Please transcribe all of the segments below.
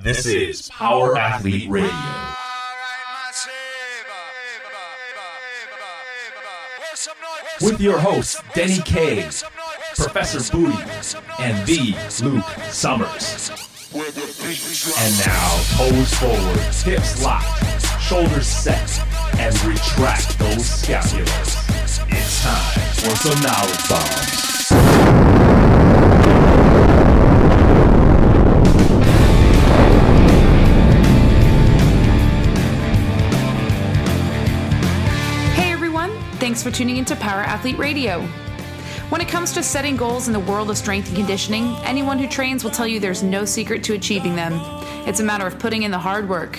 This is Power Athlete Radio. With your hosts, Denny K, Professor Booty, and the Luke Summers. And now, toes forward, hips locked, shoulders set, and retract those scapulas. It's time for some knowledge bombs. Thanks for tuning into Power Athlete Radio. When it comes to setting goals in the world of strength and conditioning, anyone who trains will tell you there's no secret to achieving them. It's a matter of putting in the hard work.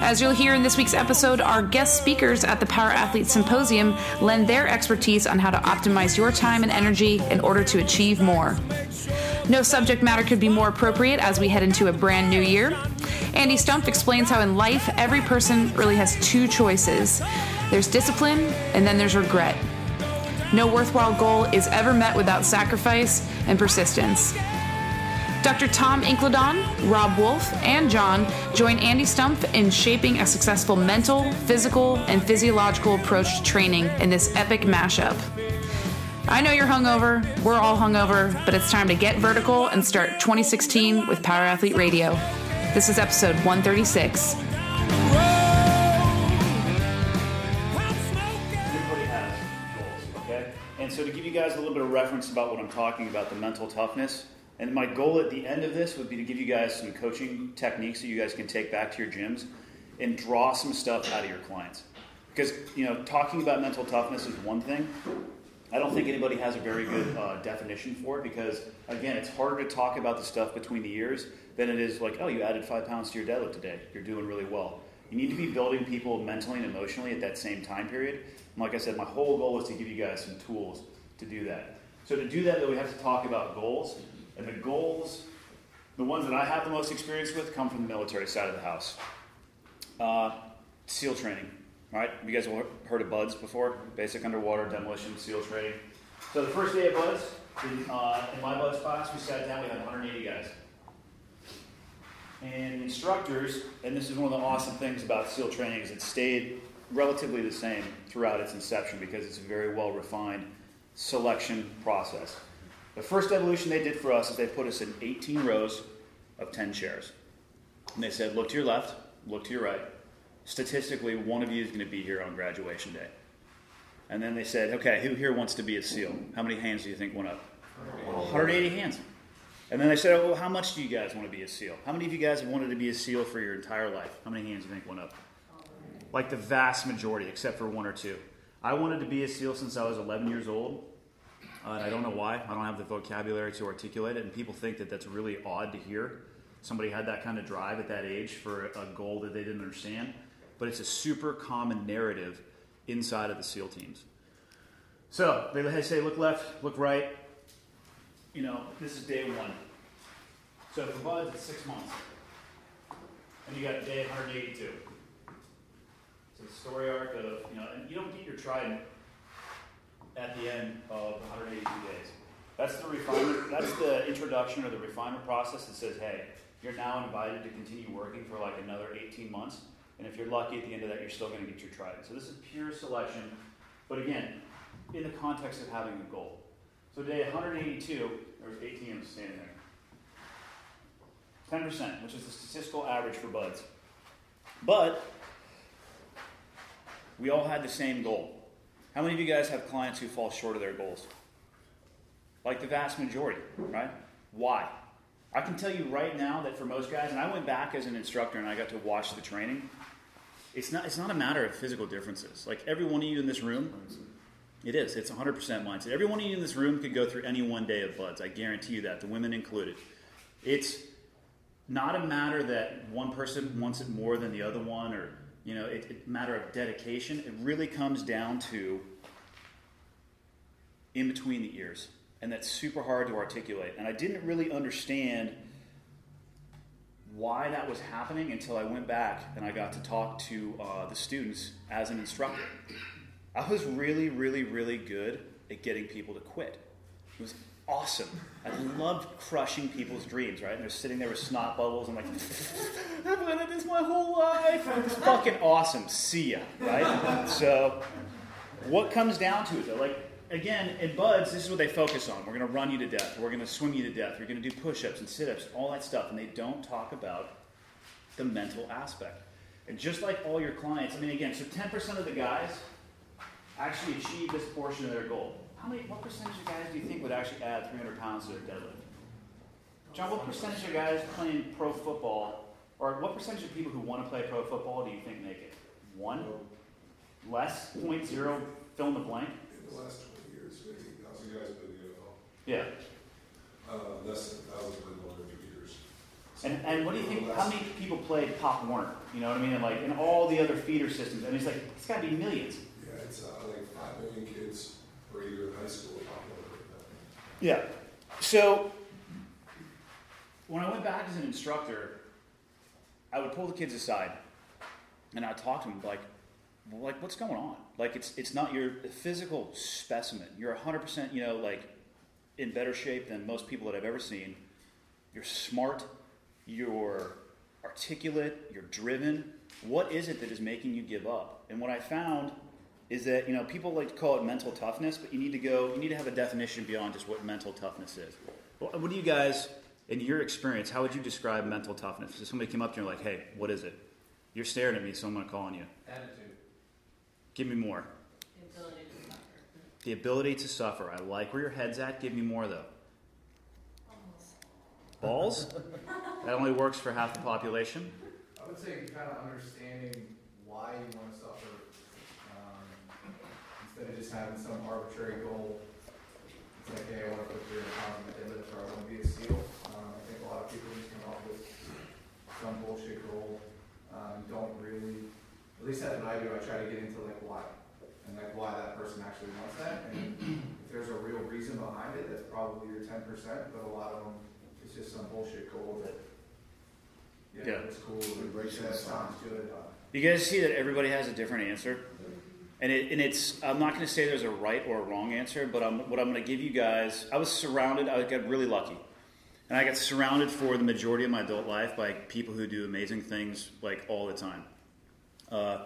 As you'll hear in this week's episode, our guest speakers at the Power Athlete Symposium lend their expertise on how to optimize your time and energy in order to achieve more. No subject matter could be more appropriate as we head into a brand new year. Andy Stumpf explains how in life every person really has two choices there's discipline, and then there's regret. No worthwhile goal is ever met without sacrifice and persistence. Dr. Tom Incledon, Robb Wolf, and John join Andy Stumpf in shaping a successful mental, physical, and physiological approach to training in this epic mashup. I know you're hungover, we're all hungover, but it's time to get vertical and start 2016 with Power Athlete Radio. This is episode 136. So to give you guys a little bit of reference about what I'm talking about, the mental toughness, and my goal at the end of this would be to give you guys some coaching techniques that you guys can take back to your gyms and draw some stuff out of your clients. Because, you know, talking about mental toughness is one thing. I don't think anybody has a very good uh, definition for it because, again, it's harder to talk about the stuff between the ears than it is like, oh, you added five pounds to your deadlift today. You're doing really well. You need to be building people mentally and emotionally at that same time period. And like I said, my whole goal is to give you guys some tools to do that. So to do that, though, we have to talk about goals. And the goals, the ones that I have the most experience with, come from the military side of the house. Uh, SEAL training. Right, you guys have heard of BUD/S before? Basic Underwater Demolition SEAL training. So the first day of BUD/S, in, uh, in my BUD/S class, we sat down, we had 180 guys. And instructors, and this is one of the awesome things about SEAL training, is it stayed relatively the same throughout its inception because it's very well refined selection process. The first evolution they did for us is they put us in 18 rows of 10 chairs. And they said, look to your left, look to your right. Statistically, one of you is going to be here on graduation day. And then they said, okay, who here wants to be a SEAL? How many hands do you think went up? 180 hands. And then they said, well, how much do you guys want to be a SEAL? How many of you guys have wanted to be a SEAL for your entire life? How many hands do you think went up? Like the vast majority, except for one or two. I wanted to be a SEAL since I was 11 years old. Uh, and I don't know why. I don't have the vocabulary to articulate it. And people think that that's really odd to hear. Somebody had that kind of drive at that age for a goal that they didn't understand. But it's a super common narrative inside of the SEAL teams. So they say, look left, look right. You know, this is day one. So for BUD/S, it's six months. And you got day 182. The story arc of, you know, and you don't get your trident at the end of 182 days. That's the refinement, that's the introduction or the refinement process that says, hey, you're now invited to continue working for like another 18 months. And if you're lucky at the end of that, you're still going to get your trident. So this is pure selection, but again, in the context of having a goal. So day 182, there was 18 of standing there. 10%, which is the statistical average for BUD/S. But we all had the same goal. How many of you guys have clients who fall short of their goals? Like the vast majority, right? Why? I can tell you right now that for most guys, and I went back as an instructor and I got to watch the training. It's not, it's not a matter of physical differences. Like every one of you in this room, it is. It's 100% mindset. Every one of you in this room could go through any one day of BUD/S. I guarantee you that, the women included. It's not a matter that one person wants it more than the other one, or you know, it, it matter of dedication. It really comes down to in between the ears, and that's super hard to articulate. And I didn't really understand why that was happening until I went back and I got to talk to uh, the students as an instructor. I was really, really, really good at getting people to quit. It was awesome. I loved crushing people's dreams, right? And they're sitting there with snot bubbles and like, I've wanted this my whole life. It's fucking awesome. See ya, right? So, what comes down to it though, like again, in BUD/S, this is what they focus on. We're going to run you to death. We're going to swim you to death. We're going to do push ups and sit ups, all that stuff. And they don't talk about the mental aspect. And just like all your clients, I mean, again, so 10% of the guys actually achieve this portion of their goal. How many, what percentage of guys do you think would actually add 300 pounds to their deadlift? John, what percentage of guys playing pro football, or what percentage of people who want to play pro football do you think make it? One? Less? Point zero? Fill in the blank? In the last 20 years, 15,000 guys played the NFL. Yeah. Uh, less than 1,000 played longer for years. And, and what do you think? How many people played Pop Warner? You know what I mean? And like in all the other feeder systems. I mean, it's like it's got to be millions. Yeah, it's uh, like 5 million kids per year in high school. Yeah. So when I went back as an instructor, I would pull the kids aside and I'd talk to them like, well, like what's going on? Like it's it's not your physical specimen. You're 100%, you know, like in better shape than most people that I've ever seen. You're smart, you're articulate, you're driven. What is it that is making you give up? And what I found is that you know people like to call it mental toughness, but you need to go. You need to have a definition beyond just what mental toughness is. Well, what do you guys, in your experience, how would you describe mental toughness? If somebody came up to you and like, "Hey, what is it?" You're staring at me, so I'm going to call on you. Attitude. Give me more. The ability to suffer. The ability to suffer. I like where your head's at. Give me more though. Balls? Balls? that only works for half the population. I would say kind of understanding why you want to suffer instead of just having some arbitrary goal. It's like, hey, I want to put 300 pounds in my deadlift or I want to be a SEAL. Um, I think a lot of people just come up with some bullshit goal. Um, don't really, at least that's what I do. I try to get into like why and like why that person actually wants that. And if there's a real reason behind it, that's probably your 10%, but a lot of them, it's just some bullshit goal that, yeah, Yeah. it's cool, it says sounds good. uh, You guys see that everybody has a different answer, and it, and it's. I'm not going to say there's a right or a wrong answer, but I'm, what I'm going to give you guys. I was surrounded. I got really lucky, and I got surrounded for the majority of my adult life by people who do amazing things like all the time. Uh,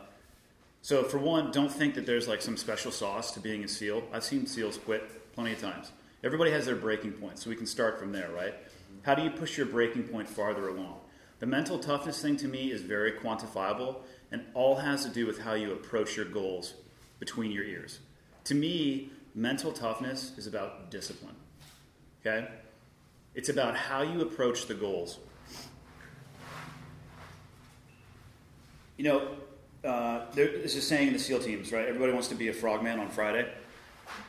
so for one, don't think that there's like some special sauce to being a SEAL. I've seen SEALs quit plenty of times. Everybody has their breaking point, so we can start from there, right? How do you push your breaking point farther along? The mental toughness thing to me is very quantifiable and all has to do with how you approach your goals between your ears. To me, mental toughness is about discipline. Okay? It's about how you approach the goals. You know, uh, there's a saying in the SEAL teams, right? Everybody wants to be a frogman on Friday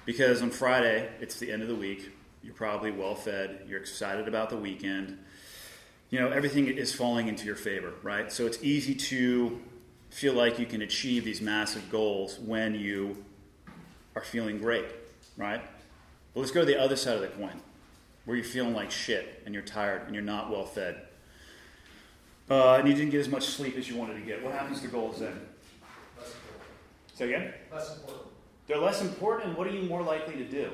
because on Friday, it's the end of the week. You're probably well fed. You're excited about the weekend. You know, everything is falling into your favor, right? So it's easy to feel like you can achieve these massive goals when you are feeling great, right? But let's go to the other side of the coin where you're feeling like shit and you're tired and you're not well fed. Uh, and you didn't get as much sleep as you wanted to get. What happens to goals then? Less important. Say again? Less important. They're less important, and what are you more likely to do?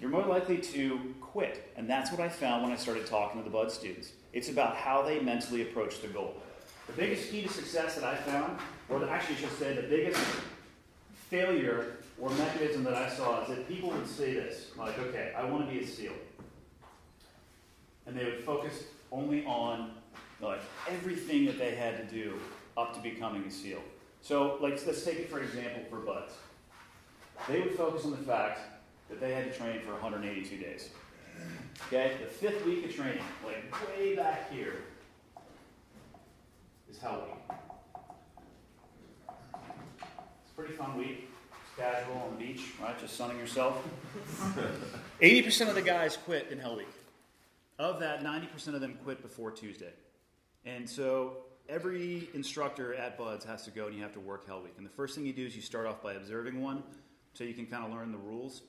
You're more likely to quit. And that's what I found when I started talking to the BUD students. It's about how they mentally approach the goal. The biggest key to success that I found, or actually should say the biggest failure or mechanism that I saw is that people would say this, like, okay, I want to be a SEAL. And they would focus only on like everything that they had to do up to becoming a SEAL. So like let's take it for example for BUD/S. They would focus on the fact that they had to train for 182 days. Okay, the fifth week of training, like way back here, is Hell Week. It's a pretty fun week. It's casual on the beach, right? Just sunning yourself. 80% of the guys quit in Hell Week. Of that, 90% of them quit before Tuesday. And so every instructor at BUD/S has to go and you have to work Hell Week. And the first thing you do is you start off by observing one so you can kind of learn the rules.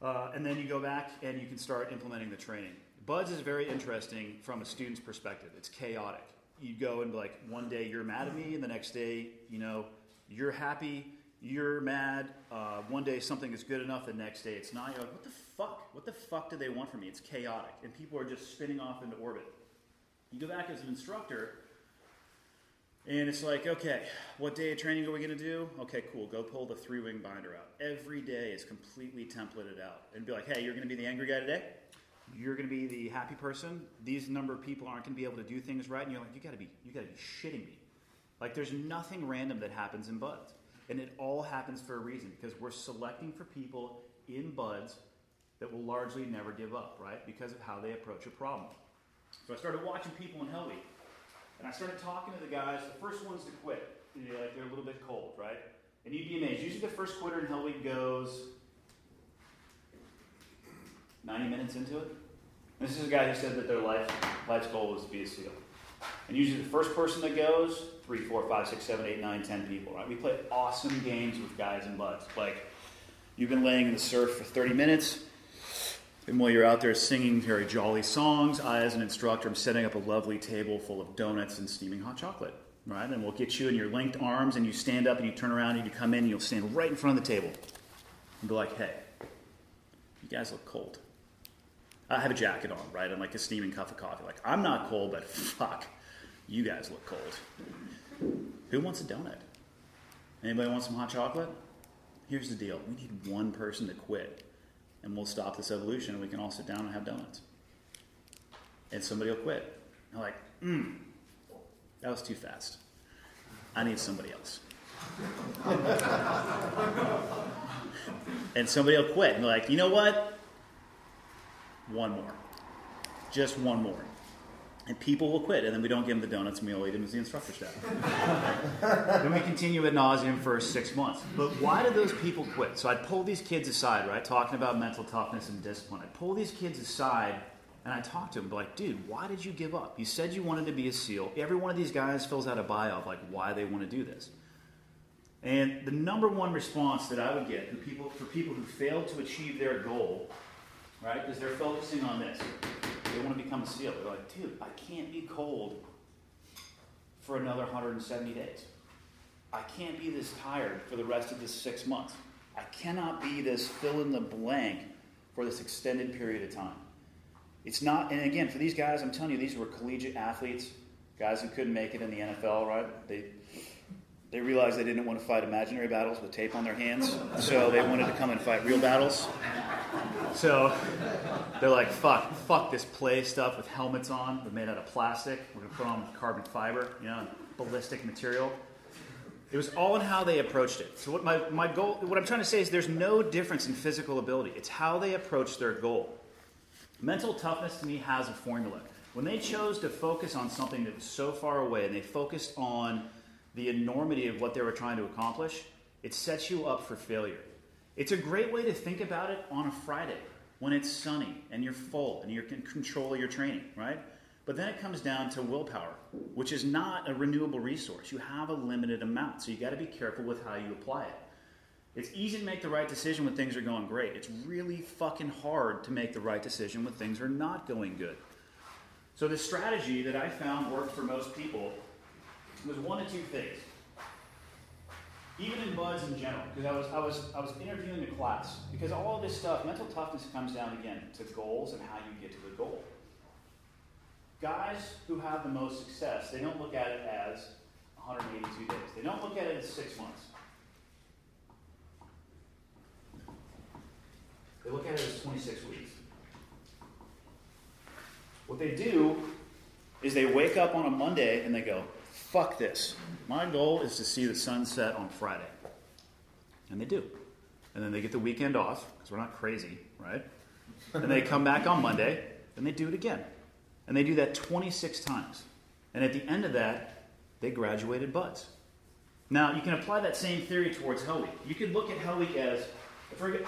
Uh, and then you go back and you can start implementing the training. BUD/S is very interesting from a student's perspective. It's chaotic. You go and be like, one day you're mad at me, and the next day, you know, you're happy, you're mad. Uh, one day something is good enough, the next day it's not. You're like, what the fuck? What the fuck do they want from me? It's chaotic. And people are just spinning off into orbit. You go back as an instructor, and it's like, okay, what day of training are we going to do? Okay, cool. Go pull the three wing binder out. Every day is completely templated out. And be like, hey, you're going to be the angry guy today? You're going to be the happy person. These number of people aren't going to be able to do things right. And you're like, you got to be, you got to be shitting me. Like, there's nothing random that happens in BUD/S. And it all happens for a reason because we're selecting for people in BUD/S that will largely never give up, right? Because of how they approach a problem. So I started watching people in Hell Week and I started talking to the guys, the first ones to quit. They're, like, they're a little bit cold, right? And you'd be amazed. Usually the first quitter in Hell Week goes 90 minutes into it. And this is a guy who said that their life, life's goal was to be a SEAL. And usually the first person that goes, three, four, five, six, seven, eight, nine, ten people, right? We play awesome games with guys and BUD/S. Like, you've been laying in the surf for 30 minutes, and while you're out there singing very jolly songs, I, as an instructor, am setting up a lovely table full of donuts and steaming hot chocolate, right? And we'll get you in your linked arms, and you stand up and you turn around and you come in, and you'll stand right in front of the table and be like, hey, you guys look cold. I have a jacket on, right? I'm like a steaming cup of coffee. Like, I'm not cold, but fuck, you guys look cold. Who wants a donut? Anybody want some hot chocolate? Here's the deal we need one person to quit and we'll stop this evolution and we can all sit down and have donuts. And somebody will quit. I'm like, hmm, that was too fast. I need somebody else. and somebody will quit. And like, you know what? One more. Just one more and people will quit, and then we don't give them the donuts, and we all eat them as the instructor staff. then we continue ad nauseum for six months. But why do those people quit? So I'd pull these kids aside, right, talking about mental toughness and discipline. I'd pull these kids aside, and I talk to them, like, dude, why did you give up? You said you wanted to be a SEAL. Every one of these guys fills out a bio of like why they want to do this. And the number one response that I would get for people, for people who failed to achieve their goal, right, because they're focusing on this they want to become a SEAL. They're like, dude, I can't be cold for another 170 days. I can't be this tired for the rest of this six months. I cannot be this fill in the blank for this extended period of time. It's not, and again, for these guys, I'm telling you, these were collegiate athletes, guys who couldn't make it in the NFL, right? They, they realized they didn't want to fight imaginary battles with tape on their hands, so they wanted to come and fight real battles. So they're like, fuck, fuck this play stuff with helmets on. They're made out of plastic. We're going to put on carbon fiber, you know, ballistic material. It was all in how they approached it. So what my, my goal, what I'm trying to say is there's no difference in physical ability. It's how they approach their goal. Mental toughness to me has a formula. When they chose to focus on something that was so far away and they focused on the enormity of what they were trying to accomplish, it sets you up for failure. It's a great way to think about it on a Friday when it's sunny and you're full and you're in control your training, right? But then it comes down to willpower, which is not a renewable resource. You have a limited amount, so you got to be careful with how you apply it. It's easy to make the right decision when things are going great. It's really fucking hard to make the right decision when things are not going good. So the strategy that I found worked for most people was one of two things even in BUD/S in general, because I was, I, was, I was interviewing a class, because all this stuff, mental toughness comes down again to goals and how you get to the goal. Guys who have the most success, they don't look at it as 182 days. They don't look at it as six months. They look at it as 26 weeks. What they do is they wake up on a Monday and they go, fuck this. My goal is to see the sunset on Friday. And they do. And then they get the weekend off, because we're not crazy, right? And they come back on Monday, and they do it again. And they do that 26 times. And at the end of that, they graduated BUD/S. Now, you can apply that same theory towards Hell Week. You could look at Hell Week as, forget,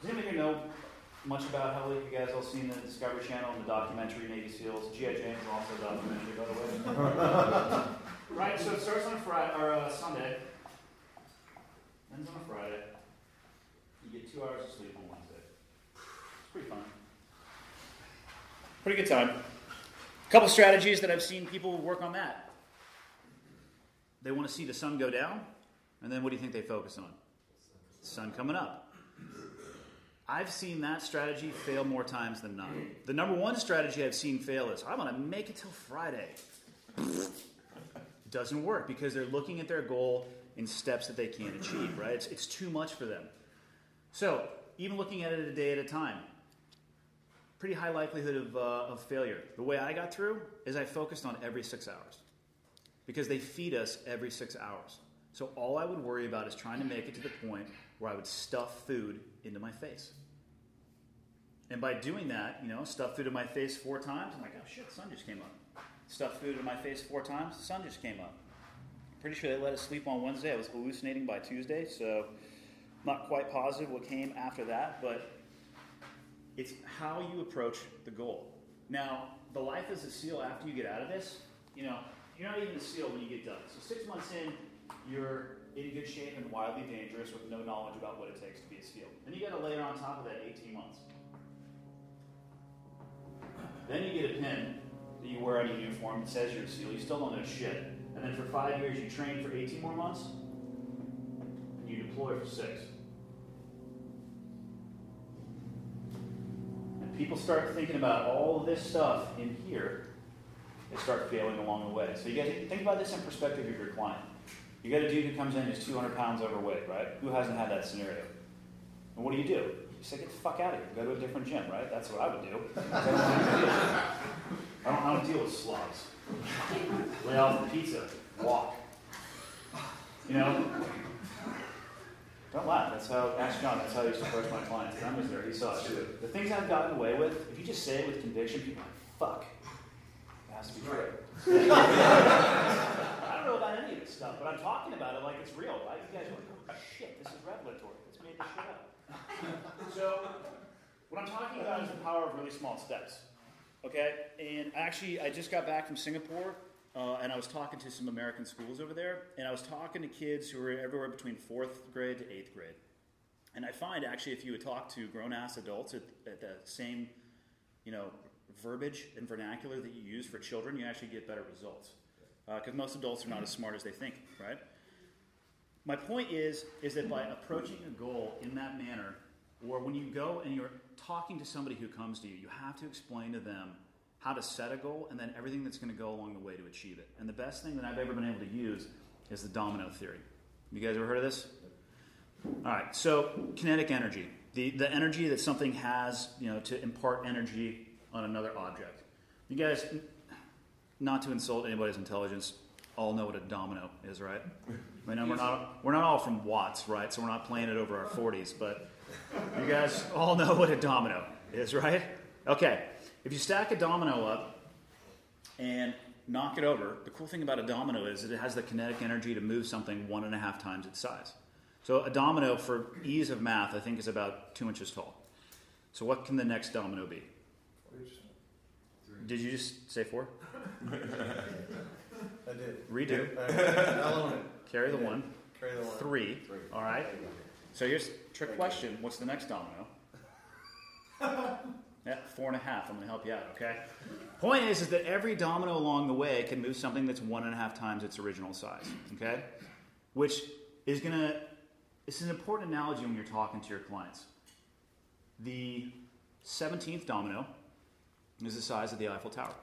does anybody here know much about Hell Week? You guys all seen the Discovery Channel and the documentary Navy SEALs? G.I. Jane is also a documentary, by the way. right, so it starts on Friday or a uh, Sunday, ends on a Friday. You get two hours of sleep on Wednesday. It's pretty fun. Pretty good time. A couple strategies that I've seen people work on that. They want to see the sun go down, and then what do you think they focus on? Sun coming up. I've seen that strategy fail more times than not. The number one strategy I've seen fail is I'm going to make it till Friday. Doesn't work because they're looking at their goal in steps that they can't achieve, right? It's, it's too much for them. So, even looking at it a day at a time, pretty high likelihood of, uh, of failure. The way I got through is I focused on every six hours because they feed us every six hours. So all I would worry about is trying to make it to the point where I would stuff food into my face. And by doing that, you know, stuff food in my face four times, I'm like, oh shit, the sun just came up. Stuff food in my face four times, the sun just came up. Pretty sure they let us sleep on Wednesday. I was hallucinating by Tuesday, so not quite positive what came after that, but it's how you approach the goal. Now, the life as a SEAL after you get out of this, you know, you're not even a SEAL when you get done. So six months in, you're in good shape and wildly dangerous with no knowledge about what it takes to be a SEAL. Then you got to layer on top of that 18 months. Then you get a pin that you wear on your uniform that says you're a SEAL. You still don't know shit. And then for five years, you train for 18 more months, and you deploy for six. And people start thinking about all this stuff in here, they start failing along the way. So you got to think about this in perspective of your client. You got a dude who comes in who's 200 pounds overweight, right? Who hasn't had that scenario? And what do you do? You say, get the fuck out of here. Go to a different gym, right? That's what I would do. I don't I deal with slugs. Lay off the pizza. Walk. You know? Don't laugh. That's how, ask John, that's how I used to approach my clients. John was there. He saw it too. The things I've gotten away with, if you just say it with conviction, people are like, fuck. It has to be true. I don't know about any of this stuff, but I'm talking about it like it's real, right? You guys are like, oh shit, this is revelatory. Let's make this shit up. so, what I'm talking about is the power of really small steps. Okay? And actually, I just got back from Singapore, uh, and I was talking to some American schools over there, and I was talking to kids who were everywhere between fourth grade to eighth grade. And I find actually, if you would talk to grown ass adults at, at the same, you know, verbiage and vernacular that you use for children, you actually get better results. Because uh, most adults are not as smart as they think, right? My point is, is that by approaching a goal in that manner, or when you go and you're talking to somebody who comes to you, you have to explain to them how to set a goal and then everything that's going to go along the way to achieve it. And the best thing that I've ever been able to use is the domino theory. You guys ever heard of this? All right, so kinetic energy. The, the energy that something has, you know, to impart energy on another object. You guys, not to insult anybody's intelligence, all know what a domino is, right? I mean, we're not, we're not all from Watts, right? So we're not playing it over our 40s, but you guys all know what a domino is, right? Okay, if you stack a domino up and knock it over, the cool thing about a domino is that it has the kinetic energy to move something one and a half times its size. So a domino, for ease of math, I think is about two inches tall. So what can the next domino be? Did you just say four? I did. Redo. I'll own it. Carry the one. Carry the one. Three. All right. So here's trick question. What's the next domino? yeah, four and a half. I'm going to help you out. Okay. Point is, is that every domino along the way can move something that's one and a half times its original size. Okay, which is going to. It's an important analogy when you're talking to your clients. The 17th domino is the size of the Eiffel Tower.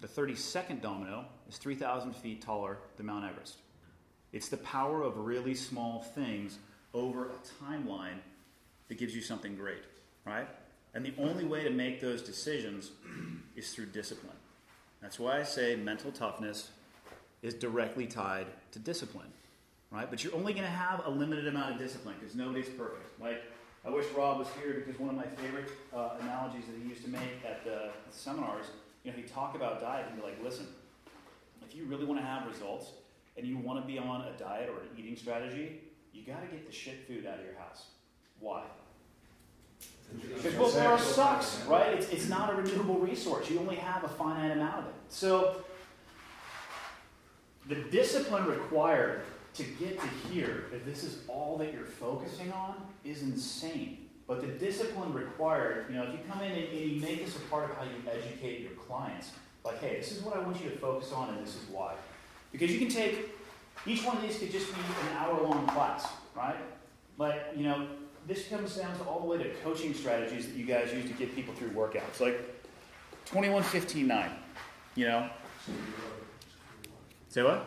The 32nd domino is 3,000 feet taller than Mount Everest. It's the power of really small things over a timeline that gives you something great, right? And the only way to make those decisions is through discipline. That's why I say mental toughness is directly tied to discipline, right? But you're only going to have a limited amount of discipline because nobody's perfect. Like, I wish Rob was here because one of my favorite uh, analogies that he used to make at the seminars, you know, he'd talk about diet and be like, listen, if you really want to have results and you want to be on a diet or an eating strategy, you got to get the shit food out of your house. Why? Because willpower sucks, right? It's, it's not a renewable resource. You only have a finite amount of it. So, the discipline required to get to here, if this is all that you're focusing on, is insane. But the discipline required, you know, if you come in and, and you make this a part of how you educate your clients, like, hey, this is what I want you to focus on, and this is why. Because you can take each one of these could just be an hour long class, right? But you know, this comes down to all the way to coaching strategies that you guys use to get people through workouts. Like 21 15 9. You know? Say what?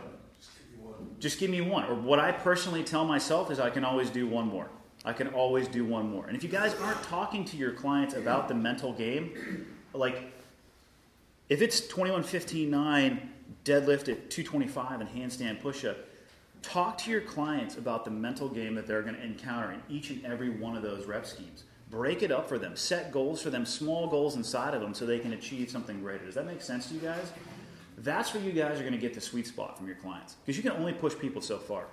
Just give me one. Or what I personally tell myself is I can always do one more. I can always do one more. And if you guys aren't talking to your clients about the mental game, like if it's 21 15 9, deadlift at 225 and handstand pushup, talk to your clients about the mental game that they're going to encounter in each and every one of those rep schemes. Break it up for them. Set goals for them, small goals inside of them, so they can achieve something greater. Does that make sense to you guys? That's where you guys are going to get the sweet spot from your clients because you can only push people so far.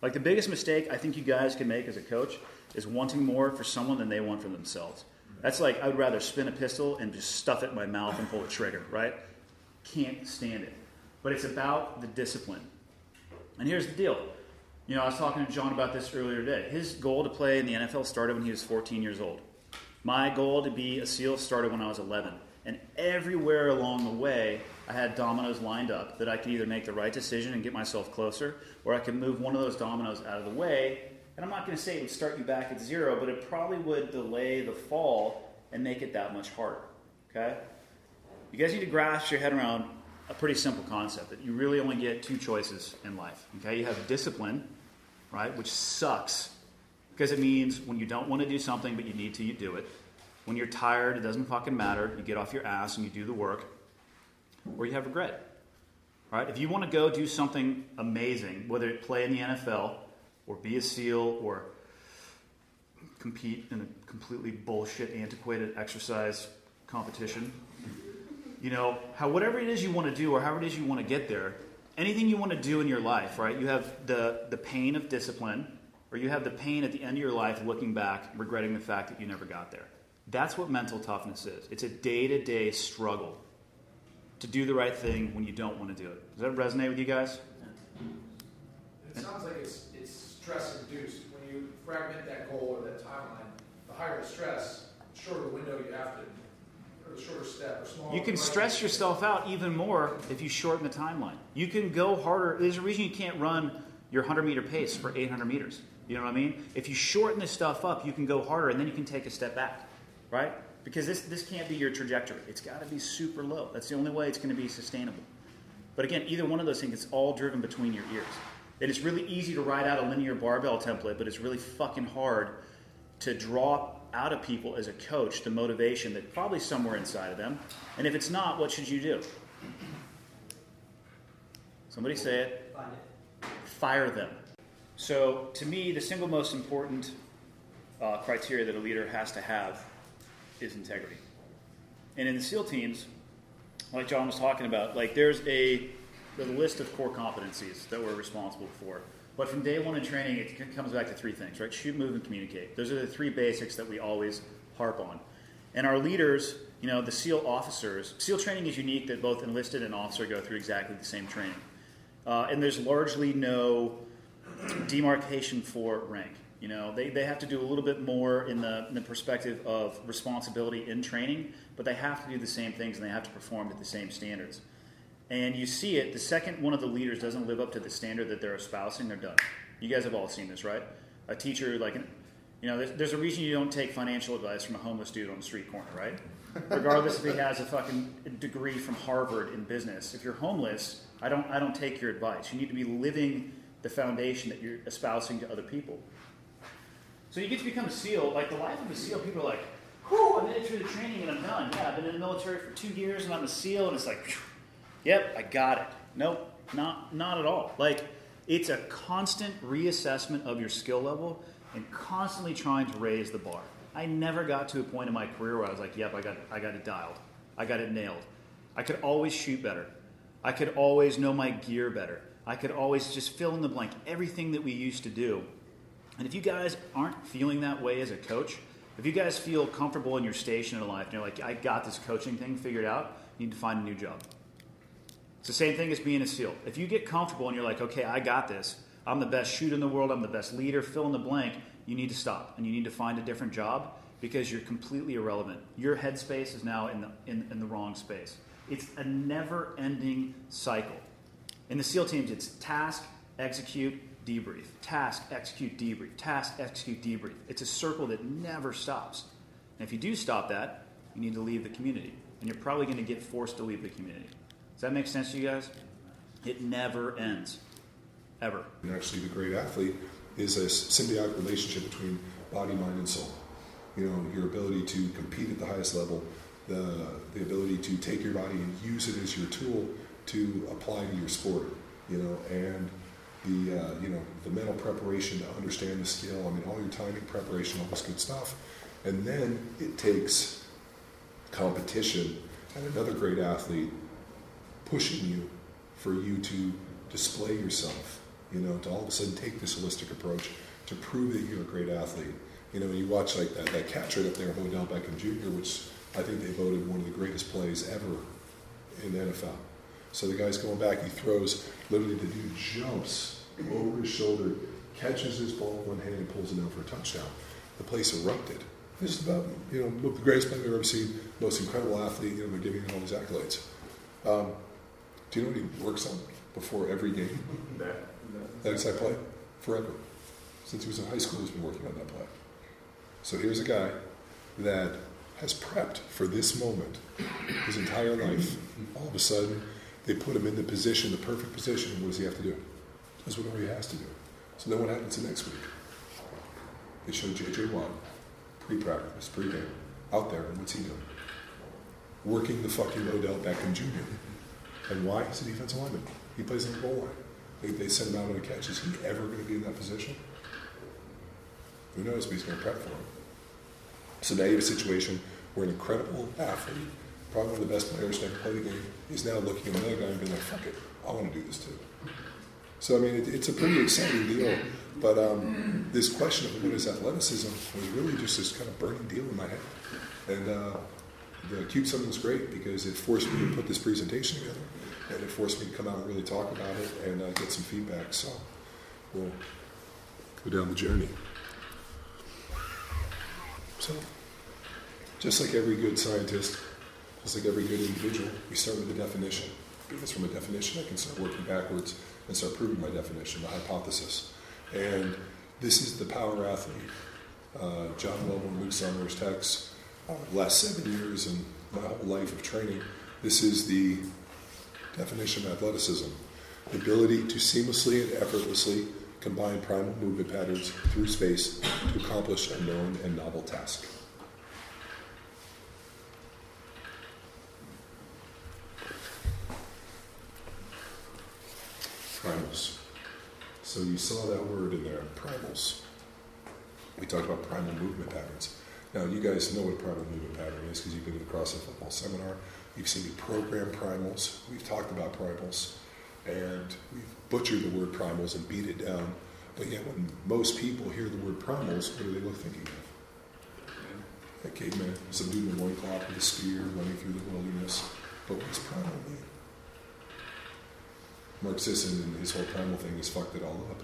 Like the biggest mistake I think you guys can make as a coach is wanting more for someone than they want for themselves. That's like I would rather spin a pistol and just stuff it in my mouth and pull the trigger, right? Can't stand it. But it's about the discipline. And here's the deal. You know, I was talking to John about this earlier today. His goal to play in the NFL started when he was 14 years old. My goal to be a SEAL started when I was 11. And everywhere along the way, I had dominoes lined up that I could either make the right decision and get myself closer, or I could move one of those dominoes out of the way. And I'm not going to say it would start you back at zero, but it probably would delay the fall and make it that much harder. Okay? You guys need to grasp your head around a pretty simple concept that you really only get two choices in life. Okay? You have discipline, right, which sucks because it means when you don't want to do something but you need to, you do it. When you're tired, it doesn't fucking matter. You get off your ass and you do the work. Or you have regret. Right? If you want to go do something amazing, whether it play in the NFL or be a SEAL or compete in a completely bullshit, antiquated exercise competition, you know, how whatever it is you want to do or however it is you want to get there, anything you want to do in your life, right? You have the, the pain of discipline, or you have the pain at the end of your life looking back, regretting the fact that you never got there. That's what mental toughness is. It's a day to day struggle to do the right thing when you don't want to do it. Does that resonate with you guys? It sounds like it's, it's stress induced. When you fragment that goal or that timeline, the higher the stress, the shorter window you have to, or the shorter step or smaller. You can stress yourself out even more if you shorten the timeline. You can go harder. There's a reason you can't run your 100 meter pace for 800 meters. You know what I mean? If you shorten this stuff up, you can go harder and then you can take a step back right? Because this, this can't be your trajectory. It's got to be super low. That's the only way it's going to be sustainable. But again, either one of those things, it's all driven between your ears. It is really easy to write out a linear barbell template, but it's really fucking hard to draw out of people as a coach the motivation that probably somewhere inside of them. And if it's not, what should you do? Somebody say it. Fire them. So, to me, the single most important uh, criteria that a leader has to have is integrity. And in the SEAL teams, like John was talking about, like there's a a list of core competencies that we're responsible for. But from day one in training, it comes back to three things, right? Shoot, move, and communicate. Those are the three basics that we always harp on. And our leaders, you know, the SEAL officers, SEAL training is unique that both enlisted and officer go through exactly the same training. Uh, and there's largely no demarcation for rank. You know, they, they have to do a little bit more in the, in the perspective of responsibility in training, but they have to do the same things and they have to perform at the same standards. And you see it, the second one of the leaders doesn't live up to the standard that they're espousing, they're done. You guys have all seen this, right? A teacher, like, you know, there's, there's a reason you don't take financial advice from a homeless dude on the street corner, right? Regardless if he has a fucking degree from Harvard in business. If you're homeless, I don't, I don't take your advice. You need to be living the foundation that you're espousing to other people. So you get to become a SEAL. Like the life of a SEAL, people are like, whew, I made it through the training and I'm done. Yeah, I've been in the military for two years and I'm a SEAL. And it's like, phew, yep, I got it. Nope, not, not at all. Like, it's a constant reassessment of your skill level and constantly trying to raise the bar. I never got to a point in my career where I was like, yep, I got, I got it dialed. I got it nailed. I could always shoot better. I could always know my gear better. I could always just fill in the blank. Everything that we used to do and if you guys aren't feeling that way as a coach, if you guys feel comfortable in your station in life and you're like, I got this coaching thing figured out, you need to find a new job. It's the same thing as being a SEAL. If you get comfortable and you're like, okay, I got this, I'm the best shooter in the world, I'm the best leader, fill in the blank, you need to stop and you need to find a different job because you're completely irrelevant. Your headspace is now in the, in, in the wrong space. It's a never ending cycle. In the SEAL teams, it's task, execute, debrief, task, execute, debrief, task, execute, debrief. It's a circle that never stops. And if you do stop that, you need to leave the community. And you're probably going to get forced to leave the community. Does that make sense to you guys? It never ends. Ever. And actually, the great athlete is a symbiotic relationship between body, mind, and soul. You know, your ability to compete at the highest level, the, the ability to take your body and use it as your tool to apply to your sport, you know, and the, uh, you know, the mental preparation to understand the skill, I mean, all your timing preparation, all this good stuff. And then it takes competition and another great athlete pushing you for you to display yourself, you know, to all of a sudden take this holistic approach to prove that you're a great athlete. You know, you watch like that, that catch right up there, Odell Beckham Jr., which I think they voted one of the greatest plays ever in the NFL. So the guy's going back, he throws, literally the dude jumps over his shoulder, catches his ball in one hand and pulls it out for a touchdown. The place erupted. Just about, you know, the greatest player I've ever seen, most incredible athlete, you know, they're giving him all these accolades. Um, do you know what he works on before every game? That exact play? Forever. Since he was in high school, he's been working on that play. So here's a guy that has prepped for this moment his entire life. All of a sudden, they put him in the position, the perfect position. What does he have to do? Does whatever he has to do. So then what happens the next week? They show J.J. Watt, pre-practice, pre-game, out there, and what's he doing? Working the fucking Odell Beckham Jr. And why? He's a defensive lineman. He plays on the goal line. They, they send him out on a catch. Is he ever going to be in that position? Who knows, but he's going to prep for him. So now you have a situation where an incredible athlete, probably one of the best players to ever play the game, is now looking at another guy and being like, fuck it, I want to do this too. So, I mean, it, it's a pretty exciting deal. But um, this question of what is athleticism was really just this kind of burning deal in my head. And uh, the Cube was great because it forced me to put this presentation together and it forced me to come out and really talk about it and uh, get some feedback. So we'll go down the journey. So, just like every good scientist, just like every good individual, we start with a definition. Because from a definition, I can start working backwards and start proving my definition, my hypothesis. And this is the power athlete. Uh, John Lovell Luke Summers Tex, last seven years and my life of training, this is the definition of athleticism. The ability to seamlessly and effortlessly combine primal movement patterns through space to accomplish a known and novel task. Primals. So you saw that word in there, primals. We talked about primal movement patterns. Now, you guys know what a primal movement pattern is because you've been to the CrossFit football seminar. You've seen me program primals. We've talked about primals. And we've butchered the word primals and beat it down. But yet, when most people hear the word primals, what are they thinking of? A caveman, some dude in a loincloth with a spear running through the wilderness. But what does primal mean? Mark Sisson and his whole primal thing has fucked it all up.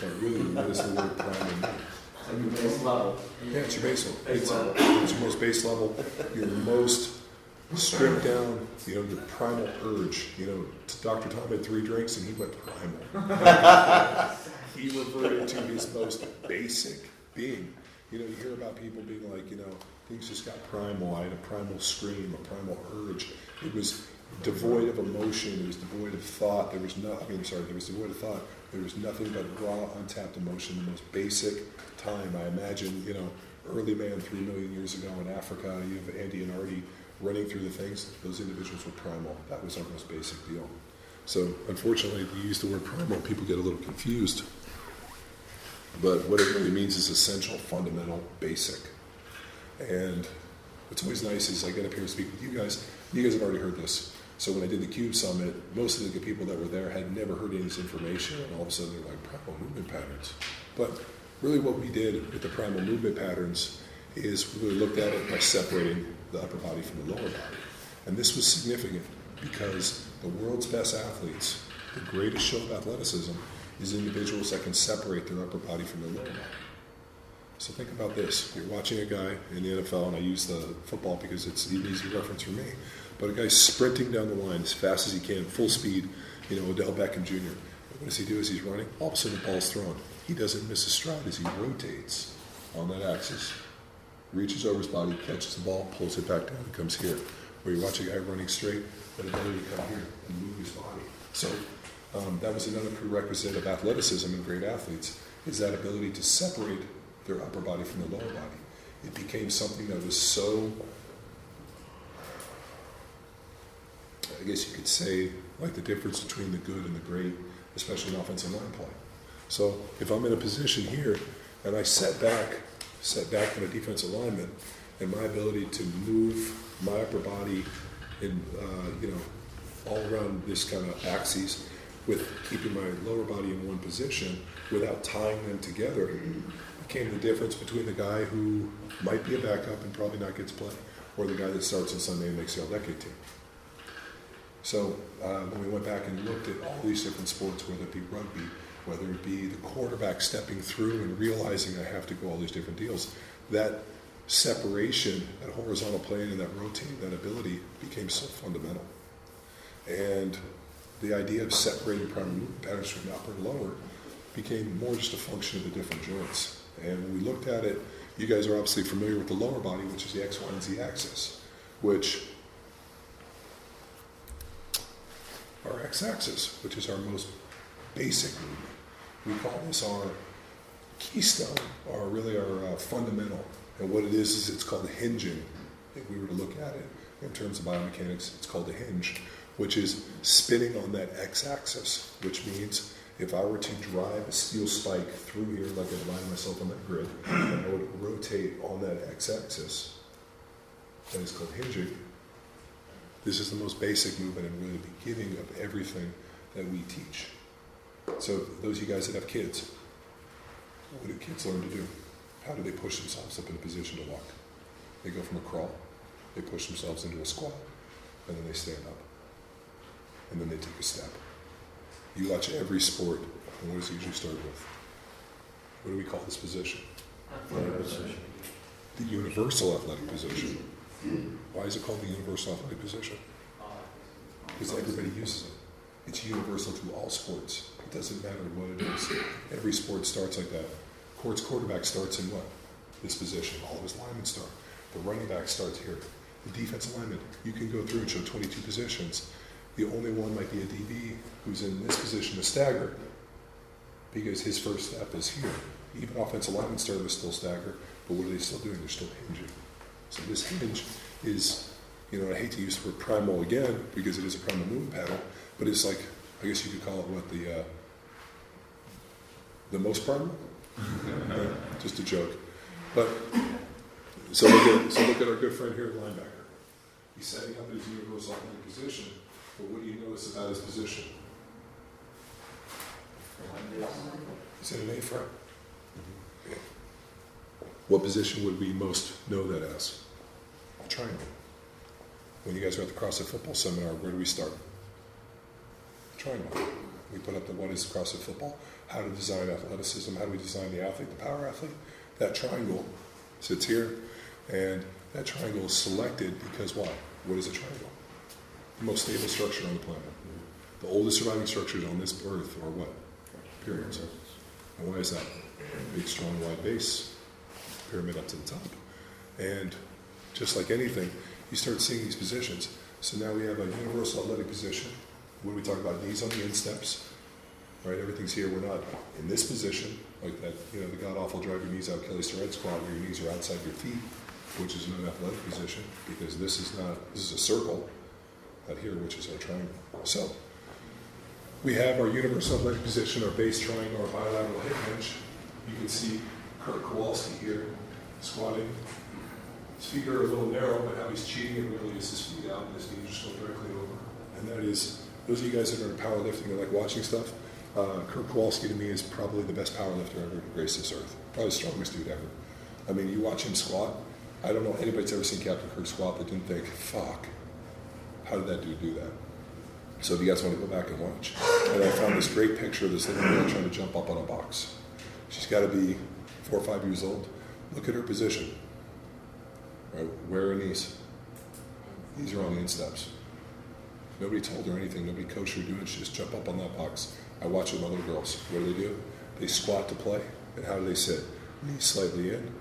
But really, what is the word primal mean? Your base level. Yeah, it's your base level. Base it's, level. it's your most base level. Your most stripped down, you know, your primal urge. You know, Dr. Tom had three drinks and he went primal. he reverted to his most basic being. You know, you hear about people being like, you know, things just got primal. I had a primal scream, a primal urge. It was devoid of emotion. It was devoid of thought. There was no, I mean, sorry, it was devoid of thought. There was nothing but raw, untapped emotion, the most basic time. I imagine, you know, early man three million years ago in Africa, you have Andy and Artie running through the things. Those individuals were primal. That was our most basic deal. So, unfortunately, if you use the word primal, people get a little confused. But what it really means is essential, fundamental, basic. And what's always nice is I get up here and speak with you guys. You guys have already heard this. So when I did the Cube Summit, most of the people that were there had never heard any of this information, and all of a sudden they're like, primal movement patterns. But really what we did with the primal movement patterns is we really looked at it by separating the upper body from the lower body. And this was significant because the world's best athletes, the greatest show of athleticism, is individuals that can separate their upper body from their lower body. So think about this. You're watching a guy in the NFL, and I use the football because it's an easy reference for me, but a guy sprinting down the line as fast as he can, full speed, you know, Odell Beckham Jr. what does he do as he's running? All of a sudden the ball's thrown. He doesn't miss a stride as he rotates on that axis, reaches over his body, catches the ball, pulls it back down, and comes here. Where you watch a guy running straight, but ability to come here and move his body. So um, that was another prerequisite of athleticism in great athletes, is that ability to separate their upper body from the lower body. It became something that was so, I guess you could say, like the difference between the good and the great, especially in offensive line play. So if I'm in a position here and I set back, set back on a defensive lineman, and my ability to move my upper body in, uh, you know, all around this kind of axis with keeping my lower body in one position without tying them together became the difference between the guy who might be a backup and probably not gets play or the guy that starts on Sunday and makes the all-decade team. So uh, when we went back and looked at all these different sports, whether it be rugby, whether it be the quarterback stepping through and realizing I have to go all these different deals, that separation, that horizontal plane and that rotating, that ability became so fundamental. And the idea of separating primary movement patterns from upper and lower became more just a function of the different joints. And when we looked at it, you guys are obviously familiar with the lower body, which is the X, Y, and Z axis, which our X axis, which is our most basic movement. We call this our keystone, or really our uh, fundamental. And what it is, is it's called hinging. If we were to look at it in terms of biomechanics, it's called a hinge, which is spinning on that x axis, which means if I were to drive a steel spike through here, like I'd line myself on that grid, and I would rotate on that x axis, that is called hinging. This is the most basic movement and really the beginning of everything that we teach. So, those of you guys that have kids, what do kids learn to do? How do they push themselves up in a position to walk? They go from a crawl, they push themselves into a squat, and then they stand up. And then they take a step. You watch every sport, and what does it usually start with? What do we call this position? Athletic position. The universal athletic position. Why is it called the universal athletic position? Because everybody uses it. It's universal to all sports. It doesn't matter what it is. Every sport starts like that. Court's quarterback starts in what? This position. All of his linemen start. The running back starts here. The defensive lineman, you can go through and show 22 positions. The only one might be a DB who's in this position to stagger because his first step is here. Even offensive linemen start with still stagger, but what are they still doing? They're still hinging. So this hinge is, you know, I hate to use the word primal again because it is a primal movement pattern, but it's like, I guess you could call it what the uh, the most primal. Just a joke. But so look at so look at our good friend here at linebacker. He's setting up his universal athletic position, but what do you notice about his position? He's in an A frame. What position would we most know that as? A triangle. When you guys are at the CrossFit football seminar, where do we start? Triangle. We put up the what is CrossFit football, how to design athleticism, how do we design the athlete, the power athlete. That triangle sits here, and that triangle is selected because why? What is a triangle? The most stable structure on the planet. The oldest surviving structures on this earth are what? Pyramids. And why is that? Big, strong, wide base, pyramid up to the top. And just like anything, you start seeing these positions. So now we have a universal athletic position. When we talk about knees on the insteps, right? Everything's here. We're not in this position, like that, you know, the god awful drive your knees out, Kelly Starrett squat, where your knees are outside your feet, which is an athletic position, because this is not, this is a circle out here, which is our triangle. So, we have our universal athletic position, our base triangle, our bilateral hip hinge. You can see Kirk Karwoski here squatting. His feet are a little narrow, but how he's cheating it really is his feet out and his knees just go directly over. And that is, those of you guys that are in powerlifting and like watching stuff, uh, Kirk Karwoski to me is probably the best powerlifter ever to grace this earth. Probably the strongest dude ever. I mean, you watch him squat. I don't know anybody's ever seen Captain Kirk squat that didn't think, fuck, how did that dude do that? So if you guys want to go back and watch. And I found this great picture of this little girl trying to jump up on a box. She's got to be four or five years old. Look at her position. Right, where are knees? These are on the insteps. Nobody told her anything. Nobody coached her to do it. She just jump up on that box. I watch it with little girls. What do they do? They squat to play. And how do they sit? Knees slightly in.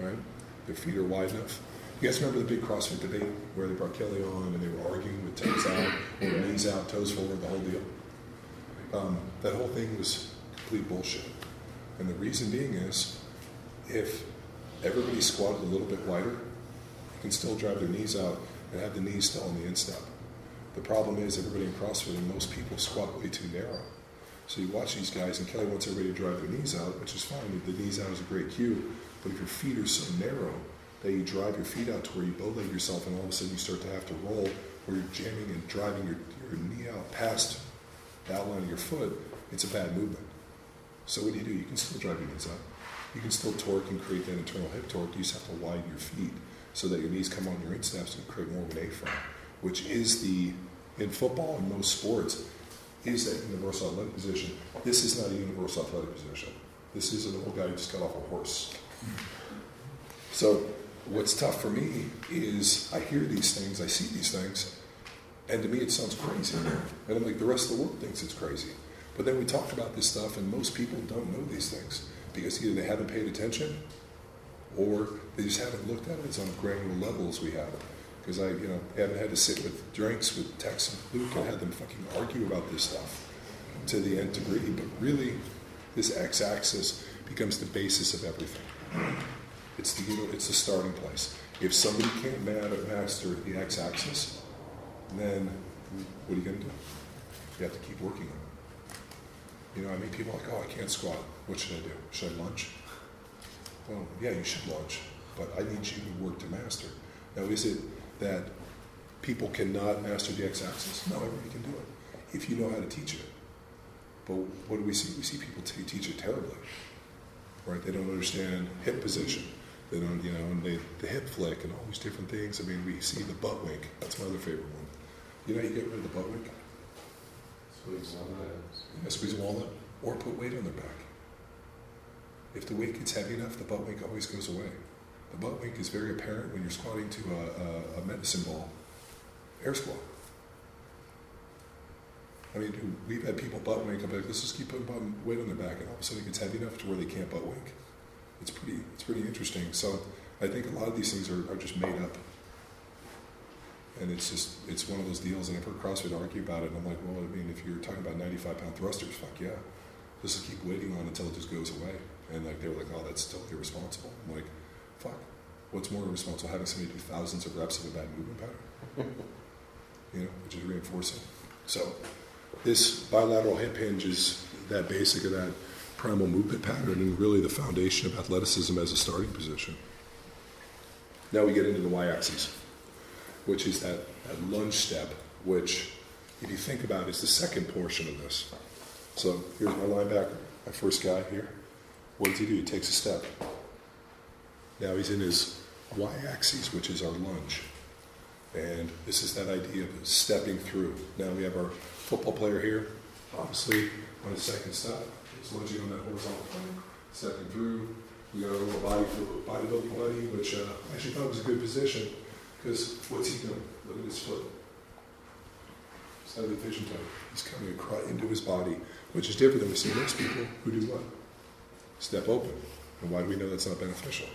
Right? Their feet are wide enough. You guys remember the big CrossFit debate where they brought Kelly on and they were arguing with toes out, or knees out, toes forward, the whole deal? Um, that whole thing was complete bullshit. And the reason being is if everybody squatted a little bit wider, you can still drive their knees out and have the knees still on the instep. The problem is everybody in CrossFit and most people squat way too narrow. So you watch these guys, and Kelly wants everybody to drive their knees out, which is fine. The knees out is a great cue. But if your feet are so narrow that you drive your feet out to where you bowleg yourself, and all of a sudden you start to have to roll, or you're jamming and driving your, your knee out past the outline of your foot, it's a bad movement. So what do you do? You can still drive your knees out. You can still torque and create that internal hip torque. You just have to widen your feet so that your knees come on your insteps and create more of an A-frame, which is the, in football and most sports, is that universal athletic position. This is not a universal athletic position. This is an old guy who just got off a horse. So what's tough for me is I hear these things, I see these things, and to me it sounds crazy. And I'm like, the rest of the world thinks it's crazy. But then we talk about this stuff, and most people don't know these things because either they haven't paid attention or they just haven't looked at it as on granular levels we have. Because I, you know, haven't had to sit with drinks with Tex and Luke and had them fucking argue about this stuff to the nth degree. But really, this x-axis becomes the basis of everything. It's the you know, it's the starting place. If somebody can't master the x-axis, then what are you going to do? You have to keep working on it. You know, I mean, people are like, oh, I can't squat. What should I do? Should I lunge? Well, yeah, you should lunge, but I need you to work to master. Now, is it that people cannot master the x-axis? No, everybody can do it if you know how to teach it. But what do we see? We see people t- teach it terribly, right? They don't understand hip position. They don't, you know, and they, the hip flick and all these different things. I mean, we see the butt wink. That's my other favorite one. You know, you get rid of the butt wink. Squeeze walnut. Yeah, squeeze a walnut, or put weight on their back. If the weight gets heavy enough, the butt wink always goes away. The butt wink is very apparent when you're squatting to a, a, a medicine ball air squat. I mean, we've had people butt wink. I'm like, let's just keep putting weight on their back, and all of a sudden it gets heavy enough to where they can't butt wink. It's pretty, it's pretty interesting. So I think a lot of these things are, are just made up. And it's just, it's one of those deals, and I've heard CrossFit argue about it, and I'm like, well, I mean, if you're talking about 95 pound thrusters, fuck yeah. Just keep waiting on until it just goes away. And like, they were like, oh, that's still irresponsible. I'm like, fuck. What's more irresponsible, having somebody do thousands of reps of a bad movement pattern? you know, which is reinforcing. So this bilateral hip hinge is that basic of that primal movement pattern and really the foundation of athleticism as a starting position. Now we get into the y-axis which is that, that lunge step, which, if you think about, is the second portion of this. So here's my linebacker, my first guy here. What does he do? He takes a step. Now he's in his y-axis, which is our lunge. And this is that idea of stepping through. Now we have our football player here, obviously on his second step. He's lunging on that horizontal plane, stepping through. We got a little body bodybuilding buddy, which uh, I actually thought was a good position because what's he doing? Look at his foot. Side of the vision toe. He's coming across into his body, which is different than we see most people who do what? Step open. And why do we know that's not beneficial?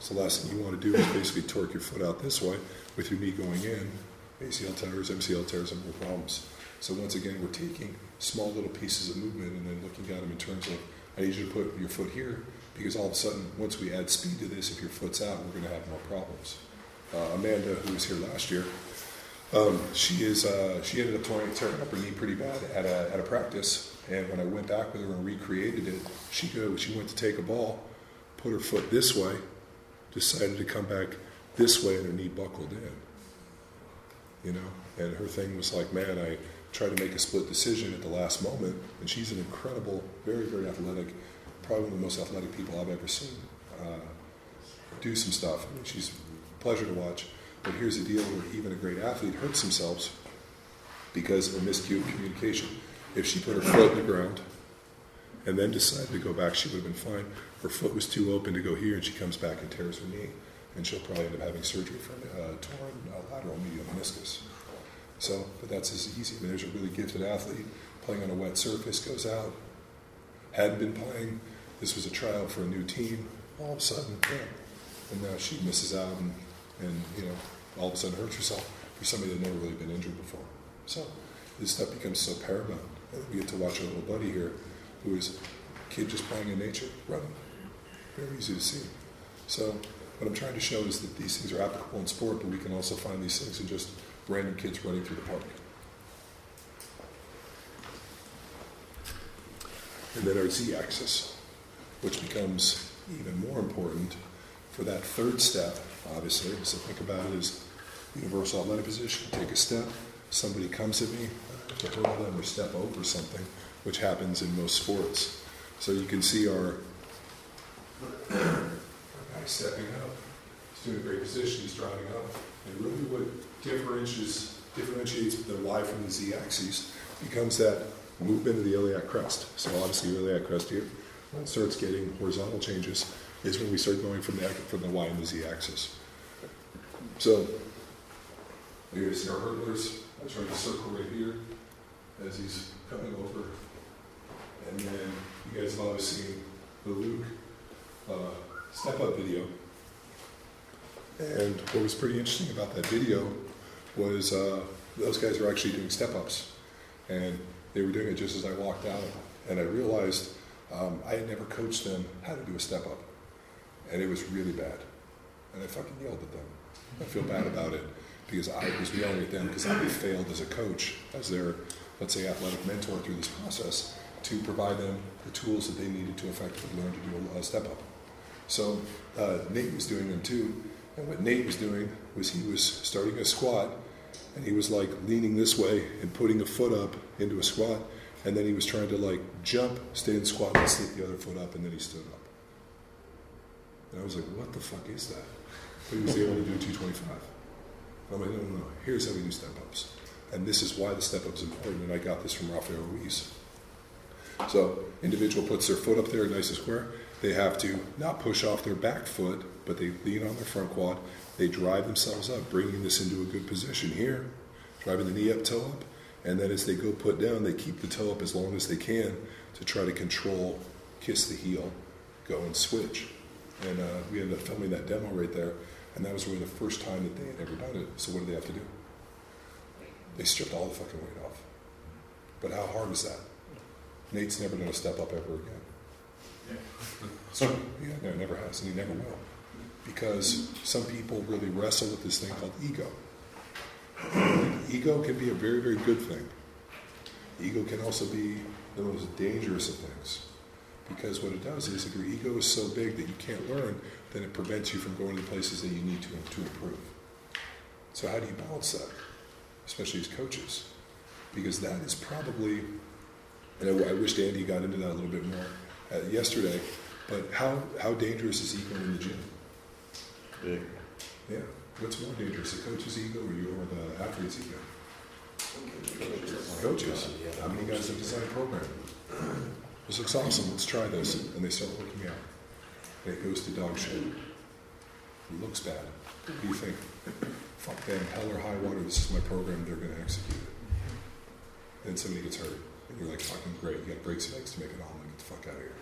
So the last thing you want to do is basically torque your foot out this way with your knee going in. ACL tears, MCL tears, and more problems. So once again, we're taking small little pieces of movement and then looking at them in terms of I need you to put your foot here because all of a sudden, once we add speed to this, if your foot's out, we're going to have more problems uh, Amanda, who was here last year, um, she is uh, she ended up tearing, tearing up her knee pretty bad at a, at a practice. And when I went back with her and recreated it, she she went to take a ball, put her foot this way, decided to come back this way, and her knee buckled in. You know, and her thing was like, man, I tried to make a split decision at the last moment, and she's an incredible, very very athletic, probably one of the most athletic people I've ever seen. Uh, do some stuff. I mean, she's a pleasure to watch. But here's the deal where even a great athlete hurts themselves because of a miscued communication. If she put her foot in the ground and then decided to go back, she would have been fine. Her foot was too open to go here, and she comes back and tears her knee. And she'll probably end up having surgery for a uh, torn uh, lateral medial meniscus. So, but that's as easy. I mean, there's a really gifted athlete playing on a wet surface, goes out, hadn't been playing. This was a trial for a new team. All of a sudden. And now she misses out and, and, you know, all of a sudden hurts herself for somebody that never really been injured before. So this stuff becomes so paramount. We get to watch our little buddy here, who is a kid just playing in nature, running. Very easy to see. So what I'm trying to show is that these things are applicable in sport, but we can also find these things in just random kids running through the park. And then our z-axis, which becomes even more important for that third step, obviously. So think about it as universal athletic position, take a step, somebody comes at me, to hurdle them or step over something, which happens in most sports. So you can see our, guy stepping up. He's doing a great position, he's driving up. And really what differentiates, differentiates the Y from the Z axis becomes that movement of the iliac crest. So obviously the iliac crest here, when it starts getting horizontal changes, is when we start going from the, from the Y and the Z axis. So here's our hurdlers. I to circle right here as he's coming over. And then you guys have obviously seen the Luke uh, step up video. And what was pretty interesting about that video was uh, those guys were actually doing step ups. And they were doing it just as I walked out. And I realized um, I had never coached them how to do a step up. And it was really bad. And I fucking yelled at them. I feel bad about it because I was yelling at them because I failed as a coach, as their, let's say, athletic mentor through this process to provide them the tools that they needed to effectively learn to do a, step up. So uh, Nate was doing them too. And what Nate was doing was he was starting a squat and he was like leaning this way and putting a foot up into a squat. And then he was trying to like jump, stay in squat, and slip the other foot up, and then he stood up. And I was like, what the fuck is that? But he was able to do 225. I'm like, no, no, no. Here's how we do step ups. And this is why the step up is important. And I got this from Rafael Ruiz. So, individual puts their foot up there nice and square. They have to not push off their back foot, but they lean on their front quad. They drive themselves up, bringing this into a good position here, driving the knee up, toe up. And then as they go put down, they keep the toe up as long as they can to try to control, kiss the heel, go and switch. And uh, we ended up filming that demo right there. And that was really the first time that they had ever done it. So what do they have to do? They stripped all the fucking weight off. But how hard is that? Nate's never going to step up ever again. Yeah. so, yeah, no, never has, and he never will. Because some people really wrestle with this thing called ego. ego can be a very, very good thing. Ego can also be the most dangerous of things. Because what it does is if your ego is so big that you can't learn, then it prevents you from going to the places that you need to to improve. So how do you balance that, especially as coaches? Because that is probably, and I, I wish Andy got into that a little bit more uh, yesterday, but how, how dangerous is ego in the gym? Big. Yeah. What's more dangerous, the coach's ego or, you, or the athlete's ego? Coaches. How many guys have designed a program? This looks awesome. Let's try this. And they start working out. And it goes to dog shit. It looks bad. What do you think? Fuck them, hell or high water, this is my program, they're going to execute it. And somebody gets hurt. And you're like, fucking great, you got brakes and eggs to make it all, and get the fuck out of here.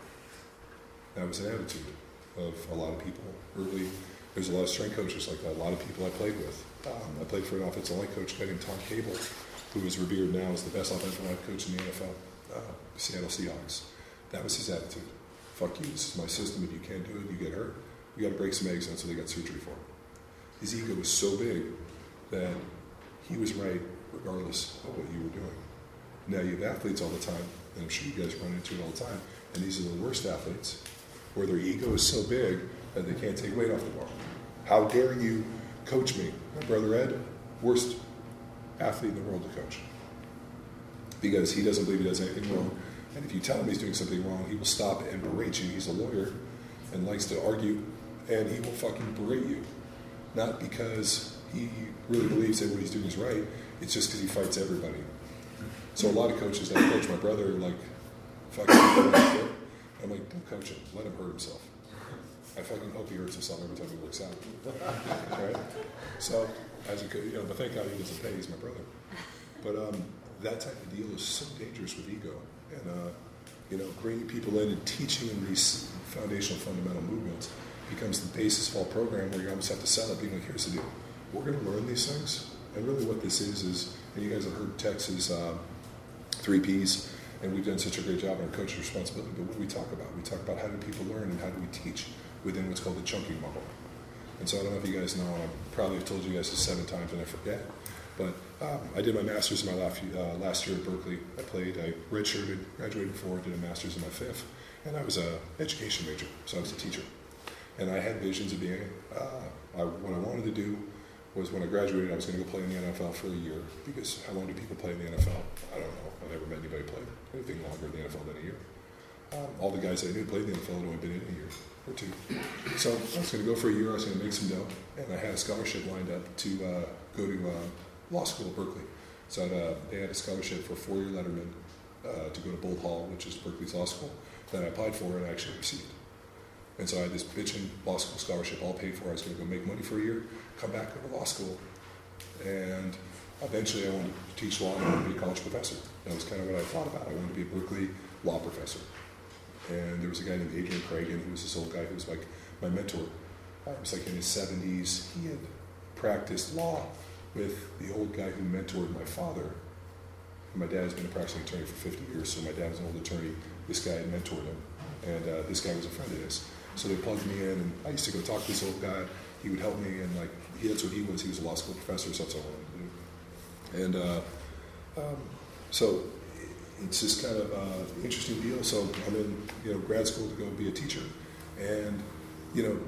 That was an attitude of a lot of people. Early, there's a lot of strength coaches like that, a lot of people I played with. Um, I played for an offensive line coach named Tom Cable, who is revered now as the best offensive line coach in the NFL, uh, Seattle Seahawks. That was his attitude. Fuck you, this is my system. If you can't do it, you get hurt. We got to break some eggs, and so they got surgery for him. His ego was so big that he was right regardless of what you were doing. Now you have athletes all the time, and I'm sure you guys run into it all the time, and these are the worst athletes, where their ego is so big that they can't take weight off the bar. How dare you coach me? My brother Ed, worst athlete in the world to coach. Because he doesn't believe he does anything wrong and if you tell him he's doing something wrong, he will stop and berate you. He's a lawyer and likes to argue, and he will fucking berate you. Not because he really believes that what he's doing is right, it's just because he fights everybody. So a lot of coaches that coach my brother like, fucking I'm like, don't coach him, let him hurt himself. I fucking hope he hurts himself every time he works out. right? So, as a you know, but thank God he doesn't pay. He's my brother. But um, that type of deal is so dangerous with ego, and uh, you know, bringing people in and teaching them these foundational fundamental movements becomes the basis of all program where you almost have to set up, being like, here's the deal. We're going to learn these things. And really what this is, is, and you guys have heard Tex's uh, three Ps, and we've done such a great job in our responsibility, but what do we talk about? We talk about how do people learn and how do we teach within what's called the chunking model. And so I don't know if you guys know, and I probably have told you guys this seven times and I forget, but um, I did my master's in my last, uh, last year at Berkeley. I played, I redshirted, graduated before, did a master's in my fifth, and I was an education major, so I was a teacher. And I had visions of being, uh, I, what I wanted to do was when I graduated, I was going to go play in the NFL for a year because how long do people play in the NFL? I don't know. I've never met anybody play anything longer in the NFL than a year. Um, all the guys I knew played in the NFL had only been in a year or two. So I was going to go for a year. I was going to make some dough, and I had a scholarship lined up to uh, go to uh, law school at Berkeley. So uh, they had a scholarship for four-year letterman uh, to go to Boalt Hall, which is Berkeley's law school, that I applied for and actually received. And so I had this bitchin' law school scholarship all paid for. I was going to go make money for a year, come back to law school, and eventually I wanted to teach law and I wanted to be a college professor. That was kind of what I thought about. I wanted to be a Berkeley law professor. And there was a guy named Adrian Cragen, who was this old guy who was like my mentor. I was like in his 70s. He had practiced law with the old guy who mentored my father. My dad has been a practicing attorney for 50 years, so my dad was an old attorney. This guy had mentored him, and uh, this guy was a friend of his. So they plugged me in, and I used to go talk to this old guy. He would help me, and like he, that's what he was. He was a law school professor, so that's all I wanted to do. And uh, um, so it's this kind of uh, interesting deal. So I'm in you know grad school to go be a teacher, and you know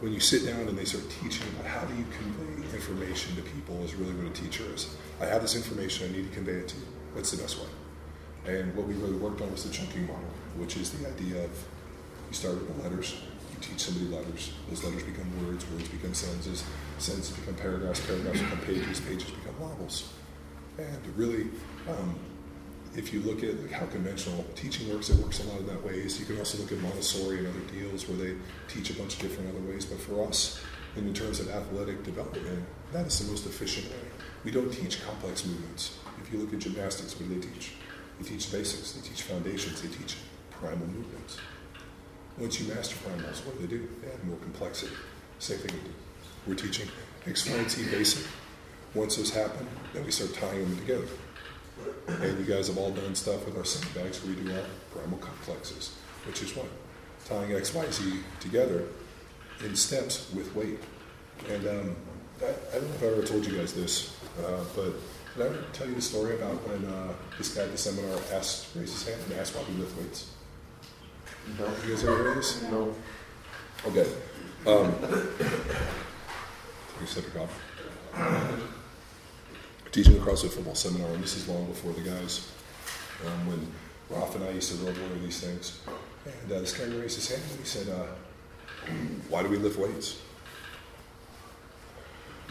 when you sit down and they start teaching about how do you convey information to people is really what a teacher is. I have this information, I need to convey it to you. What's the best way? And what we really worked on was the chunking model, which is the idea of you start with the letters, you teach somebody letters, those letters become words, words become sentences, sentences become paragraphs, paragraphs become pages, pages become novels. And really, um, if you look at how conventional teaching works, it works a lot of that ways. You can also look at Montessori and other deals where they teach a bunch of different other ways. But for us, in terms of athletic development, that is the most efficient way. We don't teach complex movements. If you look at gymnastics, what do they teach? They teach basics, they teach foundations, they teach primal movements. Once you master primals, what do they do? They add more complexity. Same thing. We're teaching Z basic. Once those happen, then we start tying them together. And you guys have all done stuff with our sandbags where we do our primal complexes, which is what? Tying X, Y, Z together in steps with weight. And um, I, I, don't know if I ever told you guys this, uh, but did I ever tell you the story about when uh, this guy at the seminar asked, raised his hand and asked why we lift weights? No. You guys ever heard this? No. Okay. Um, take a sip of coffee teaching a CrossFit football seminar, and this is long before the guys, um, when Ralph and I used to roll one of these things. And uh, this guy raised his hand and he said, uh, Why do we lift weights?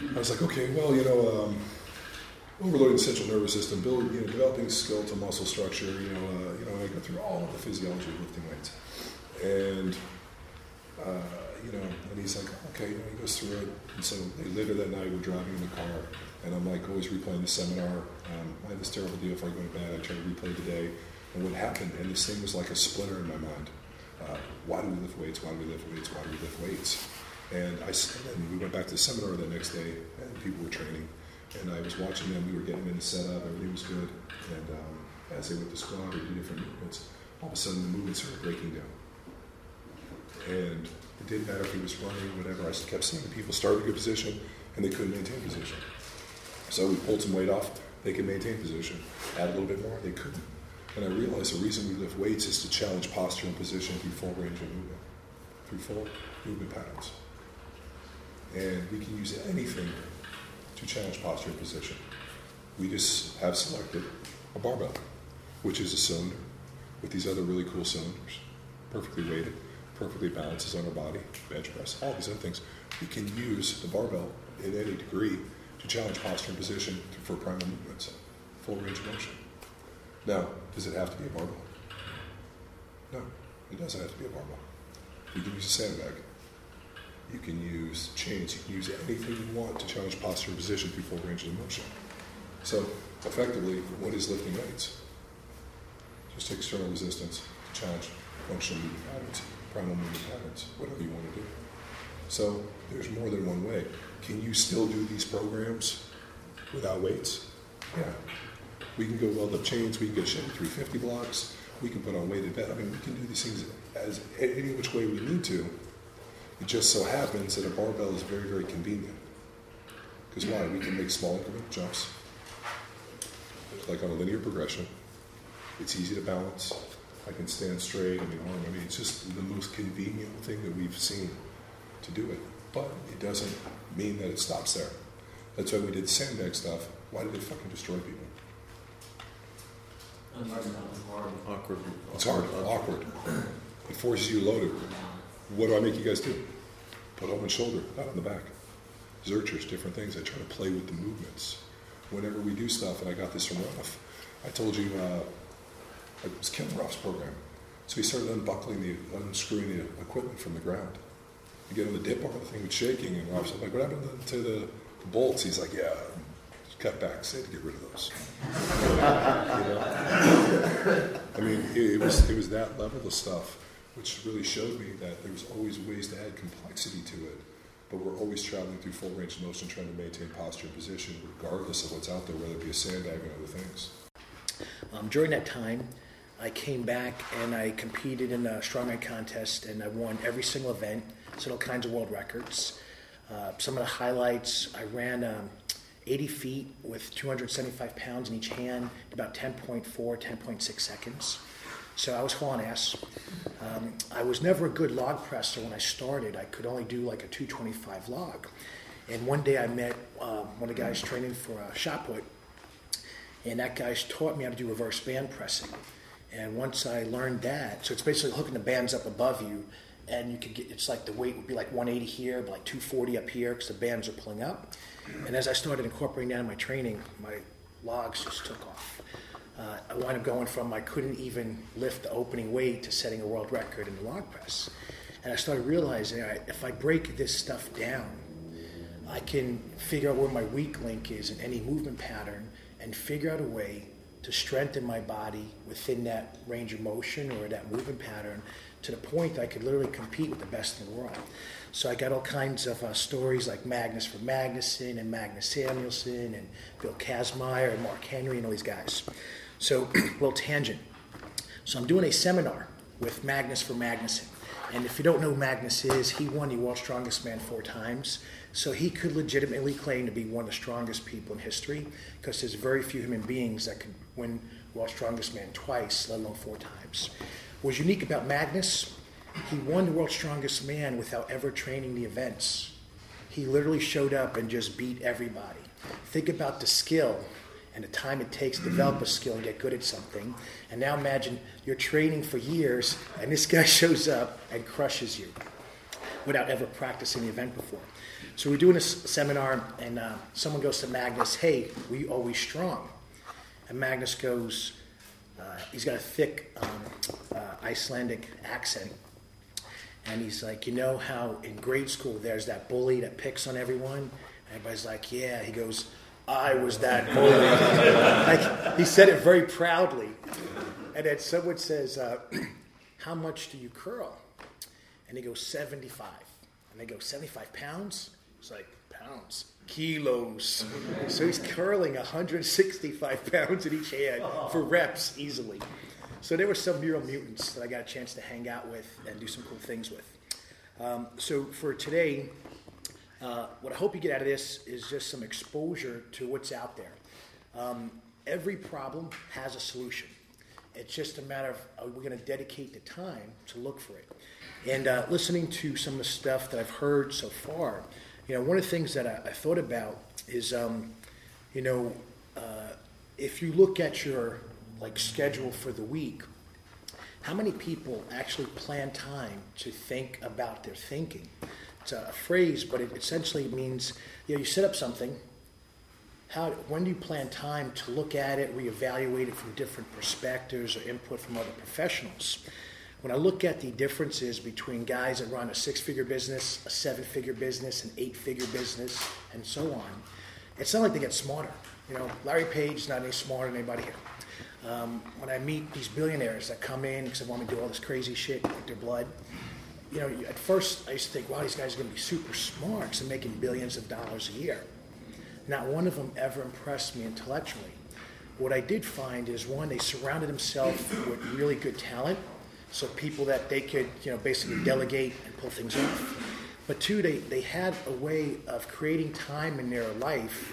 I was like, okay, well, you know, um, overloading the central nervous system, build, you know, developing skeletal muscle structure, you know, uh, you know, I go through all of the physiology of lifting weights. And, uh, you know, and he's like, okay, you know, he goes through it. And so later that night, we're driving in the car, and I'm like always replaying the seminar. Um, I had this terrible deal if I go to bed. I try to replay the day and what happened. And this thing was like a splinter in my mind. Uh, why do we lift weights? Why do we lift weights? Why do we lift weights? And I and we went back to the seminar the next day, and people were training. And I was watching them. We were getting them in the setup. Everything was good. And um, as they went to squat or do different movements, all of a sudden the movements started breaking down. And it didn't matter if he was running whatever. I kept seeing people start a good position and they couldn't maintain position. So we pulled some weight off, they could maintain position. Add a little bit more, they couldn't. And I realized the reason we lift weights is to challenge posture and position through full range of movement, through full movement patterns. And we can use anything to challenge posture and position. We just have selected a barbell, which is a cylinder with these other really cool cylinders, perfectly weighted, perfectly balances on our body, bench press, all these other things. We can use the barbell in any degree to challenge posture and position for primal movements, full range of motion. Now, does it have to be a barbell? No, it doesn't have to be a barbell. You can use a sandbag. You can use chains. You can use anything you want to challenge posture and position through full range of motion. So, effectively, what is lifting weights? Just external resistance to challenge functional movement patterns, whatever you want to do. So, there's more than one way. Can you still do these programs without weights? Yeah. We can go weld up chains, we can get Chevy 350 blocks, we can put on weighted bed. I mean, we can do these things as any which way we need to. It just so happens that a barbell is very, very convenient. Because why? We can make small incremental jumps, like on a linear progression. It's easy to balance. I can stand straight. I mean, arm. I mean, it's just the most convenient thing that we've seen to do it. But it doesn't mean that it stops there. That's why we did sandbag stuff. Why did it fucking destroy people? Awkward. It's hard, awkward. It forces you to load it. What do I make you guys do? Put on my shoulder, not on the back. Zerchers, different things. I try to play with the movements. Whenever we do stuff, and I got this from Ruff, I told you uh, it was Ken Ruff's program. So he started unbuckling the, unscrewing the equipment from the ground. You get on the dip bar, the thing was shaking, and Ruff's like, what happened to the, the bolts? He's like, yeah, cut back. Say to get rid of those. I mean, it, it, was it was that level of stuff, which really showed me that there was always ways to add complexity to it. But we're always traveling through full range of motion, trying to maintain posture and position, regardless of what's out there, whether it be a sandbag and other things. Um, during that time, I came back and I competed in a strongman contest, and I won every single event, set all kinds of world records. Uh, some of the highlights, I ran um, 80 feet with 275 pounds in each hand, in about 10.4, 10.6 seconds. So I was hauling ass. Um, I was never a good log presser when I started. I could only do like a 225 log. And one day I met um, one of the guys training for a shot put, and that guy taught me how to do reverse band pressing. And once I learned that, so it's basically hooking the bands up above you, and you could get it's like the weight would be like 180 here, but like 240 up here because the bands are pulling up. And as I started incorporating that in my training, my logs just took off. Uh, I wound up going from I couldn't even lift the opening weight to setting a world record in the log press. And I started realizing if I break this stuff down, I can figure out where my weak link is in any movement pattern and figure out a way to strengthen my body within that range of motion or that movement pattern to the point that I could literally compete with the best in the world. So I got all kinds of uh, stories like Magnus Ver Magnusson and Magnus Samuelsson and Bill Kazmaier and Mark Henry and all these guys. So, little tangent. So I'm doing a seminar with Magnus Ver Magnusson. And if you don't know who Magnus is, he won the World's Strongest Man four times. So he could legitimately claim to be one of the strongest people in history because there's very few human beings that could win World's Strongest Man twice, let alone four times. What was unique about Magnus he won the world's strongest man without ever training the events. He literally showed up and just beat everybody. Think about the skill and the time it takes to develop a skill and get good at something. And now imagine you're training for years and this guy shows up and crushes you without ever practicing the event before. So we're doing a seminar, and uh, someone goes to Magnus, "Hey, we always strong?" And Magnus goes, uh, he's got a thick um, uh, Icelandic accent, and he's like, you know how in grade school there's that bully that picks on everyone? And everybody's like, yeah. He goes, I was that bully. like, he said it very proudly. And then someone says, uh, how much do you curl? And he goes, 75. And they go, 75 pounds? It's like, pounds. Kilos. so he's curling 165 pounds in each hand for reps easily. So there were some mural mutants that I got a chance to hang out with and do some cool things with. Um, so for today, uh, what I hope you get out of this is just some exposure to what's out there. Um, every problem has a solution. It's just a matter of are we going to dedicate the time to look for it? And uh, listening to some of the stuff that I've heard so far, you know, one of the things that I, I thought about is, um, you know, uh, if you look at your like schedule for the week, how many people actually plan time to think about their thinking? It's a, phrase, but it essentially means you know you set up something. How when do you plan time to look at it, reevaluate it from different perspectives or input from other professionals? When I look at the differences between guys that run a six figure business, a seven figure business, an eight figure business, and so on, it's not like they get smarter. You know, Larry Page is not any smarter than anybody here. Um, when I meet these billionaires that come in because they want me to do all this crazy shit with their blood, you know, at first I used to think, wow, these guys are going to be super smart because they're making billions of dollars a year. Not one of them ever impressed me intellectually. What I did find is one, they surrounded themselves with really good talent so people that they could, you know, basically delegate and pull things off. But two, they, they had a way of creating time in their life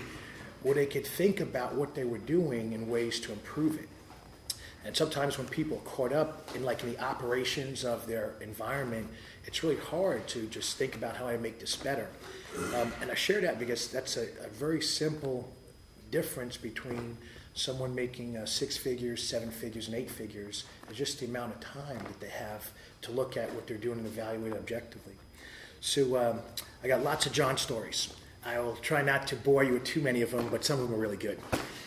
where they could think about what they were doing and ways to improve it. And sometimes when people are caught up in like in the operations of their environment, it's really hard to just think about how I make this better. Um, and I share that because that's a, a very simple difference between someone making uh, six figures, seven figures, and eight figures is just the amount of time that they have to look at what they're doing and evaluate it objectively. So um, I got lots of John stories. I will try not to bore you with too many of them, but some of them are really good.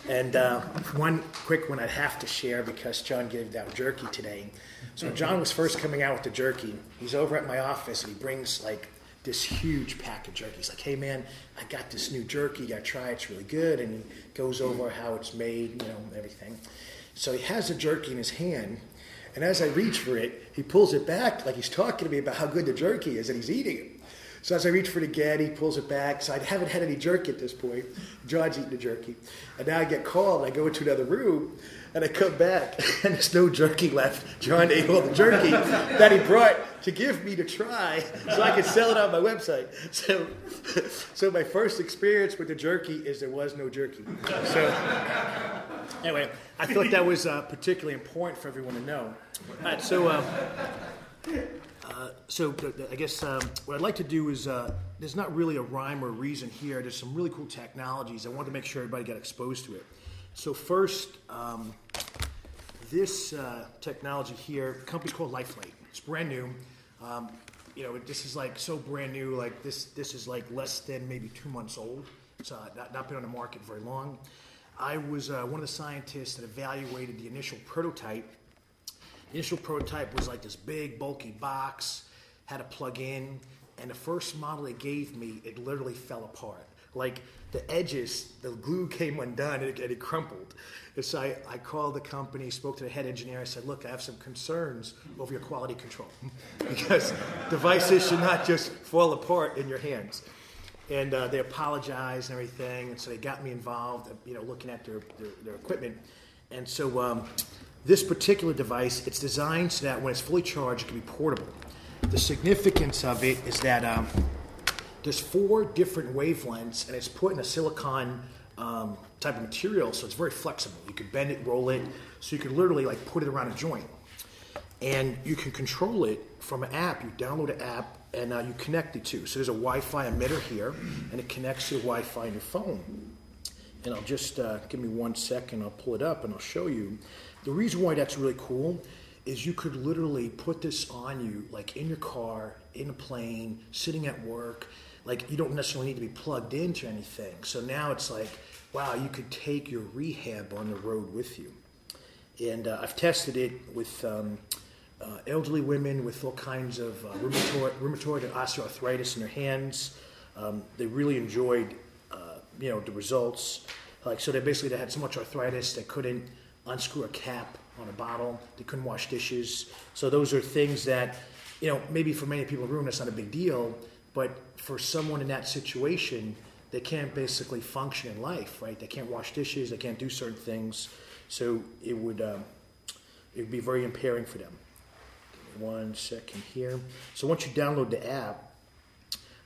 And uh, one quick one I'd have to share because John gave that jerky today. So John was first coming out with the jerky. He's over at my office and he brings like this huge pack of jerky. He's like, "Hey man, I got this new jerky. You got to try. It. It's really good." And he goes over how it's made, you know, everything. So he has the jerky in his hand, and as I reach for it, he pulls it back like he's talking to me about how good the jerky is, and he's eating it. So as I reach for the get, he pulls it back. So I haven't had any jerky at this point. John's eating the jerky, and now I get called. I go into another room, and I come back, and there's no jerky left. John ate all the jerky that he brought to give me to try so I could sell it on my website. So, so my first experience with the jerky is there was no jerky. So, anyway, I thought that was uh, particularly important for everyone to know. All right, so. Um, uh, so I guess um, what I'd like to do is uh, there's not really a rhyme or reason here. There's some really cool technologies. I wanted to make sure everybody got exposed to it. So first, um, this uh, technology here, the company's called Lifelate. It's brand new. Um, you know, this is like so brand new. Like this, this is like less than maybe two months old. It's uh, not, not been on the market very long. I was uh, one of the scientists that evaluated the initial prototype. Initial prototype was like this big, bulky box, had a plug in, and the first model they gave me, it literally fell apart. Like the edges, the glue came undone and it, and it crumpled. And so I, I called the company, spoke to the head engineer. I said, Look, I have some concerns over your quality control because devices should not just fall apart in your hands. And uh, they apologized and everything. And so they got me involved, you know, looking at their, their, their equipment. And so um, this particular device, it's designed so that when it's fully charged, it can be portable. The significance of it is that um, there's four different wavelengths, and it's put in a silicon um, type of material, so it's very flexible. You can bend it, roll it, so you can literally like put it around a joint, and you can control it from an app. You download an app, and uh, you connect it to. So there's a Wi-Fi emitter here, and it connects to the Wi-Fi in your phone. And I'll just uh, give me one second. I'll pull it up, and I'll show you. The reason why that's really cool is you could literally put this on you, like in your car, in a plane, sitting at work like you don't necessarily need to be plugged into anything. So now it's like, wow, you could take your rehab on the road with you. And uh, I've tested it with um, uh, elderly women with all kinds of uh, rheumatoid, rheumatoid, and osteoarthritis in their hands. Um, they really enjoyed, uh, you know, the results. Like so, they basically they had so much arthritis they couldn't unscrew a cap on a bottle. They couldn't wash dishes. So those are things that, you know, maybe for many people in the room that's not a big deal but for someone in that situation, they can't basically function in life, right? They can't wash dishes, they can't do certain things. So it would um, it would be very impairing for them. One second here. So once you download the app,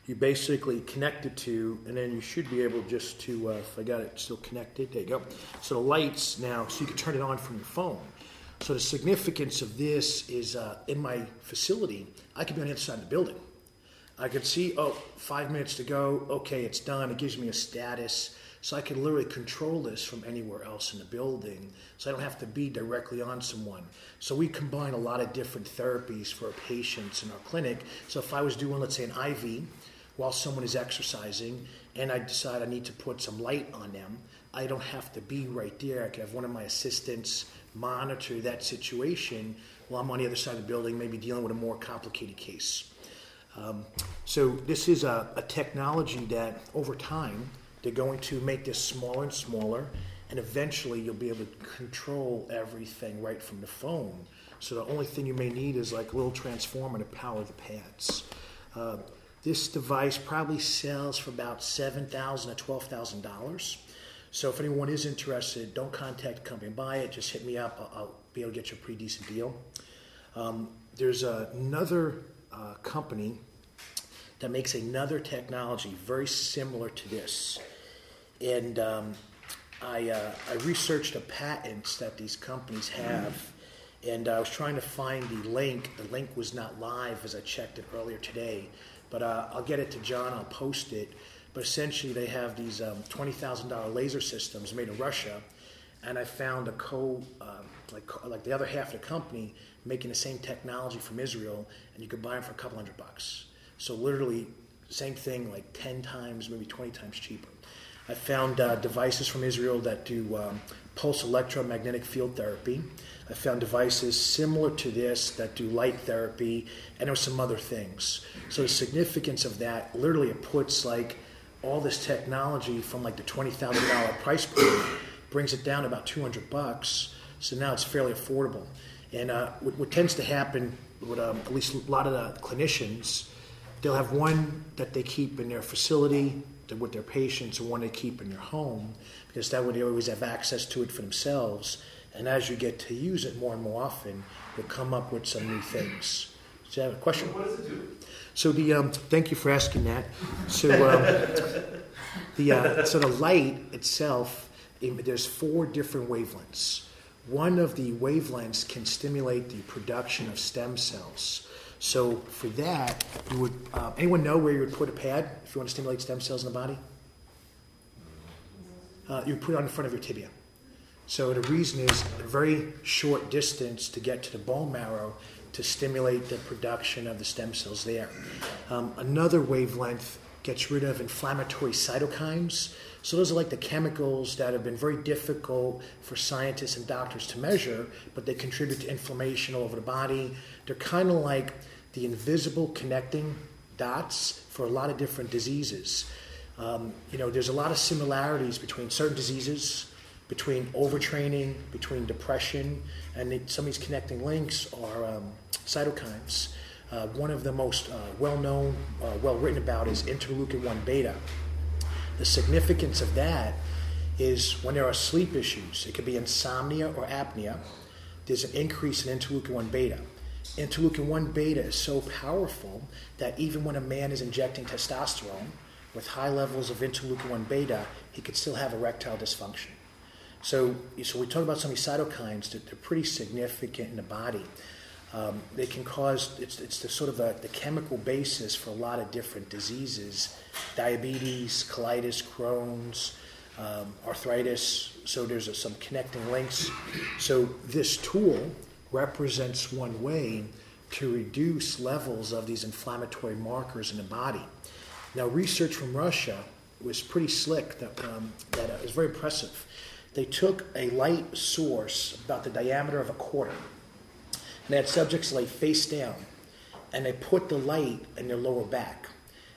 you basically connect it to, and then you should be able just to, uh, if I got it still connected, there you go. So the lights now, so you can turn it on from your phone. So the significance of this is uh, in my facility, I could be on the other side of the building. I could see, oh, five minutes to go. Okay, it's done. It gives me a status. So I can literally control this from anywhere else in the building. So I don't have to be directly on someone. So we combine a lot of different therapies for our patients in our clinic. So if I was doing, let's say, an IV while someone is exercising, and I decide I need to put some light on them, I don't have to be right there. I can have one of my assistants monitor that situation while I'm on the other side of the building, maybe dealing with a more complicated case. Um, so this is a, a, technology that over time they're going to make this smaller and smaller, and eventually you'll be able to control everything right from the phone. So the only thing you may need is like a little transformer to power the pads. Uh, this device probably sells for about 7,000 to twelve thousand dollars. So if anyone is interested, don't contact the company and buy it. Just hit me up. I'll, I'll be able to get you a pretty decent deal. Um, there's another uh, company that makes another technology very similar to this, and um, I, uh, I researched the patents that these companies have. And I was trying to find the link. The link was not live as I checked it earlier today, but uh, I'll get it to John. I'll post it. But essentially, they have these um, twenty thousand dollar laser systems made in Russia, and I found a co um, like like the other half of the company making the same technology from Israel, and you could buy them for a couple hundred bucks. So literally, same thing, like ten times, maybe twenty times cheaper. I found uh, devices from Israel that do um, pulse electromagnetic field therapy. I found devices similar to this that do light therapy, and there were some other things. So the significance of that, literally, it puts like all this technology from like the twenty thousand dollar price point, brings it down about two hundred bucks. So now it's fairly affordable. And uh, what, what, tends to happen with um, at least a lot of the clinicians, they'll have one that they keep in their facility with their patients, and one they keep in their home, because that way they always have access to it for themselves. And as you get to use it more and more often, you'll come up with some new things. Do you have a question? What does it do? So the um, thank you for asking that. So um, the uh, so the light itself, there's four different wavelengths. One of the wavelengths can stimulate the production of stem cells. So for that, you would uh, anyone know where you would put a pad if you want to stimulate stem cells in the body? Uh, you would put it on the front of your tibia. So the reason is a very short distance to get to the bone marrow to stimulate the production of the stem cells there. Um, another wavelength gets rid of inflammatory cytokines. So those are like the chemicals that have been very difficult for scientists and doctors to measure, but they contribute to inflammation all over the body. They're kind of like the invisible connecting dots for a lot of different diseases. Um, you know, there's a lot of similarities between certain diseases, between overtraining, between depression, and some of these connecting links are um, cytokines. Uh, one of the most uh, well known, uh, well written about is interleukin 1 beta. The significance of that is when there are sleep issues, it could be insomnia or apnea, there's an increase in interleukin 1 beta. Interleukin 1 beta is so powerful that even when a man is injecting testosterone with high levels of interleukin 1 beta, he could still have erectile dysfunction. So, so we talk about some of these cytokines that they're pretty significant in the body. Um, they can cause, it's, it's the sort of a, the chemical basis for a lot of different diseases diabetes, colitis, Crohn's, um, arthritis. So there's a, some connecting links. So this tool represents one way to reduce levels of these inflammatory markers in the body. Now, research from Russia was pretty slick that, um, that uh, is very impressive. They took a light source about the diameter of a quarter and they had subjects lay face down, and they put the light in their lower back,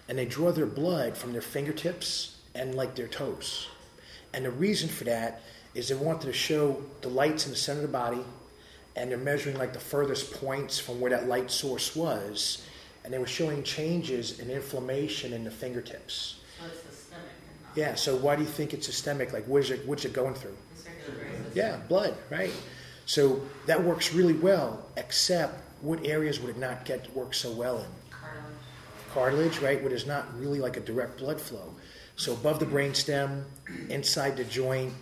and they draw their blood from their fingertips and like their toes. And the reason for that is they wanted to show the lights in the center of the body, and they're measuring like the furthest points from where that light source was, and they were showing changes in inflammation in the fingertips. So it's systemic. Yeah. So why do you think it's systemic? Like, what's it, what's it going through? Yeah, blood, right? So that works really well, except what areas would it not get to work so well in? Cartilage. Cartilage, right, where there's not really like a direct blood flow. So above the brainstem, inside the joint.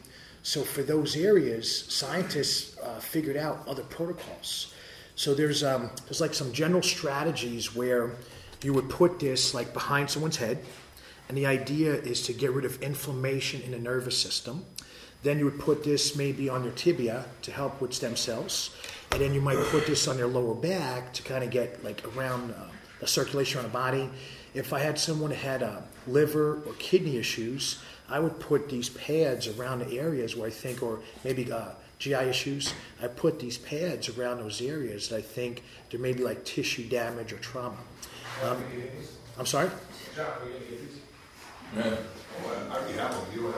So for those areas, scientists uh, figured out other protocols. So there's um, there's like some general strategies where you would put this like behind someone's head, and the idea is to get rid of inflammation in the nervous system. Then you would put this maybe on your tibia to help with stem cells. And then you might put this on your lower back to kind of get like around uh, the circulation around the body. If I had someone who had uh, liver or kidney issues, I would put these pads around the areas where I think, or maybe uh, GI issues, I put these pads around those areas that I think there may be like tissue damage or trauma. Um, I'm sorry? Yeah. Oh, I already have one. You have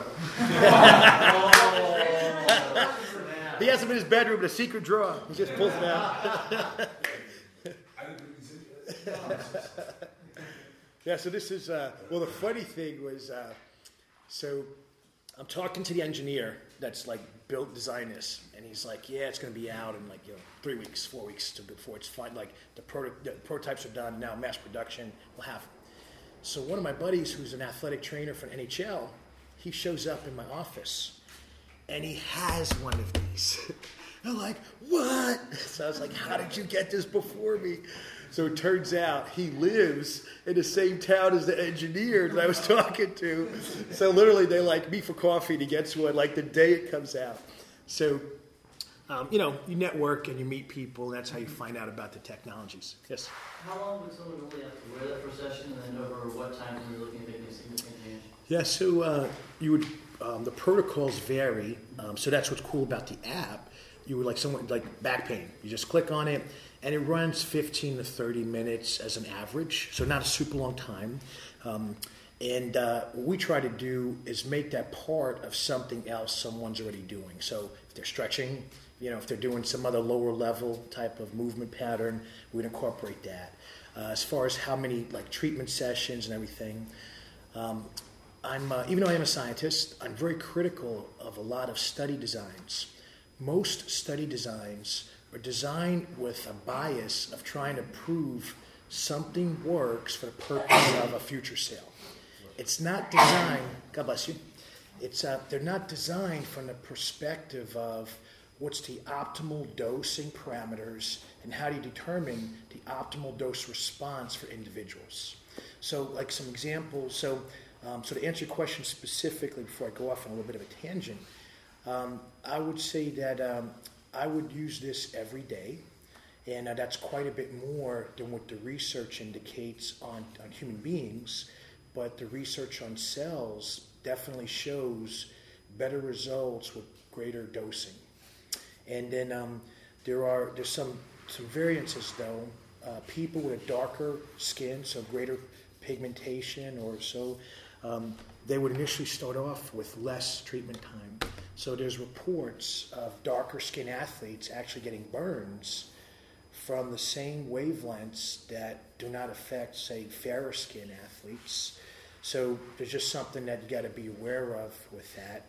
He has them in his bedroom in a secret drawer. He just pulls them out. yeah, so this is, uh, well, the funny thing was, uh, so I'm talking to the engineer that's like built design this, and he's like, "Yeah, it's going to be out in like you know three weeks, four weeks to before it's fine. Like the, proto- the prototypes are done now, mass production will have." So one of my buddies, who's an athletic trainer for NHL, he shows up in my office, and he has one of these. I'm like, "What?" So I was like, "How did you get this before me?" So it turns out he lives in the same town as the engineer that I was talking to. So literally, they like meet for coffee and he gets one like the day it comes out. So, um, you know, you network and you meet people, and that's how you find out about the technologies. Yes? How long would someone really have to wear that for session, and then over what time are you looking at making a significant change? Yeah, so uh, you would, um, the protocols vary. Um, so that's what's cool about the app. You would like someone like back pain. You just click on it, and it runs 15 to 30 minutes as an average, so not a super long time. Um, and uh, what we try to do is make that part of something else someone's already doing. So if they're stretching, you know, if they're doing some other lower level type of movement pattern, we'd incorporate that. Uh, as far as how many like treatment sessions and everything, um, I'm uh, even though I am a scientist, I'm very critical of a lot of study designs. Most study designs are designed with a bias of trying to prove something works for the purpose of a future sale. It's not designed, God bless you, it's, uh, they're not designed from the perspective of what's the optimal dosing parameters and how do you determine the optimal dose response for individuals. So, like some examples, so, um, so to answer your question specifically before I go off on a little bit of a tangent, um, I would say that um, I would use this every day, and uh, that's quite a bit more than what the research indicates on, on human beings. But the research on cells definitely shows better results with greater dosing. And then um, there are there's some some variances though. Uh, people with a darker skin, so greater pigmentation or so, um, they would initially start off with less treatment time. So there's reports of darker skin athletes actually getting burns from the same wavelengths that do not affect, say, fairer skin athletes. So there's just something that you got to be aware of with that.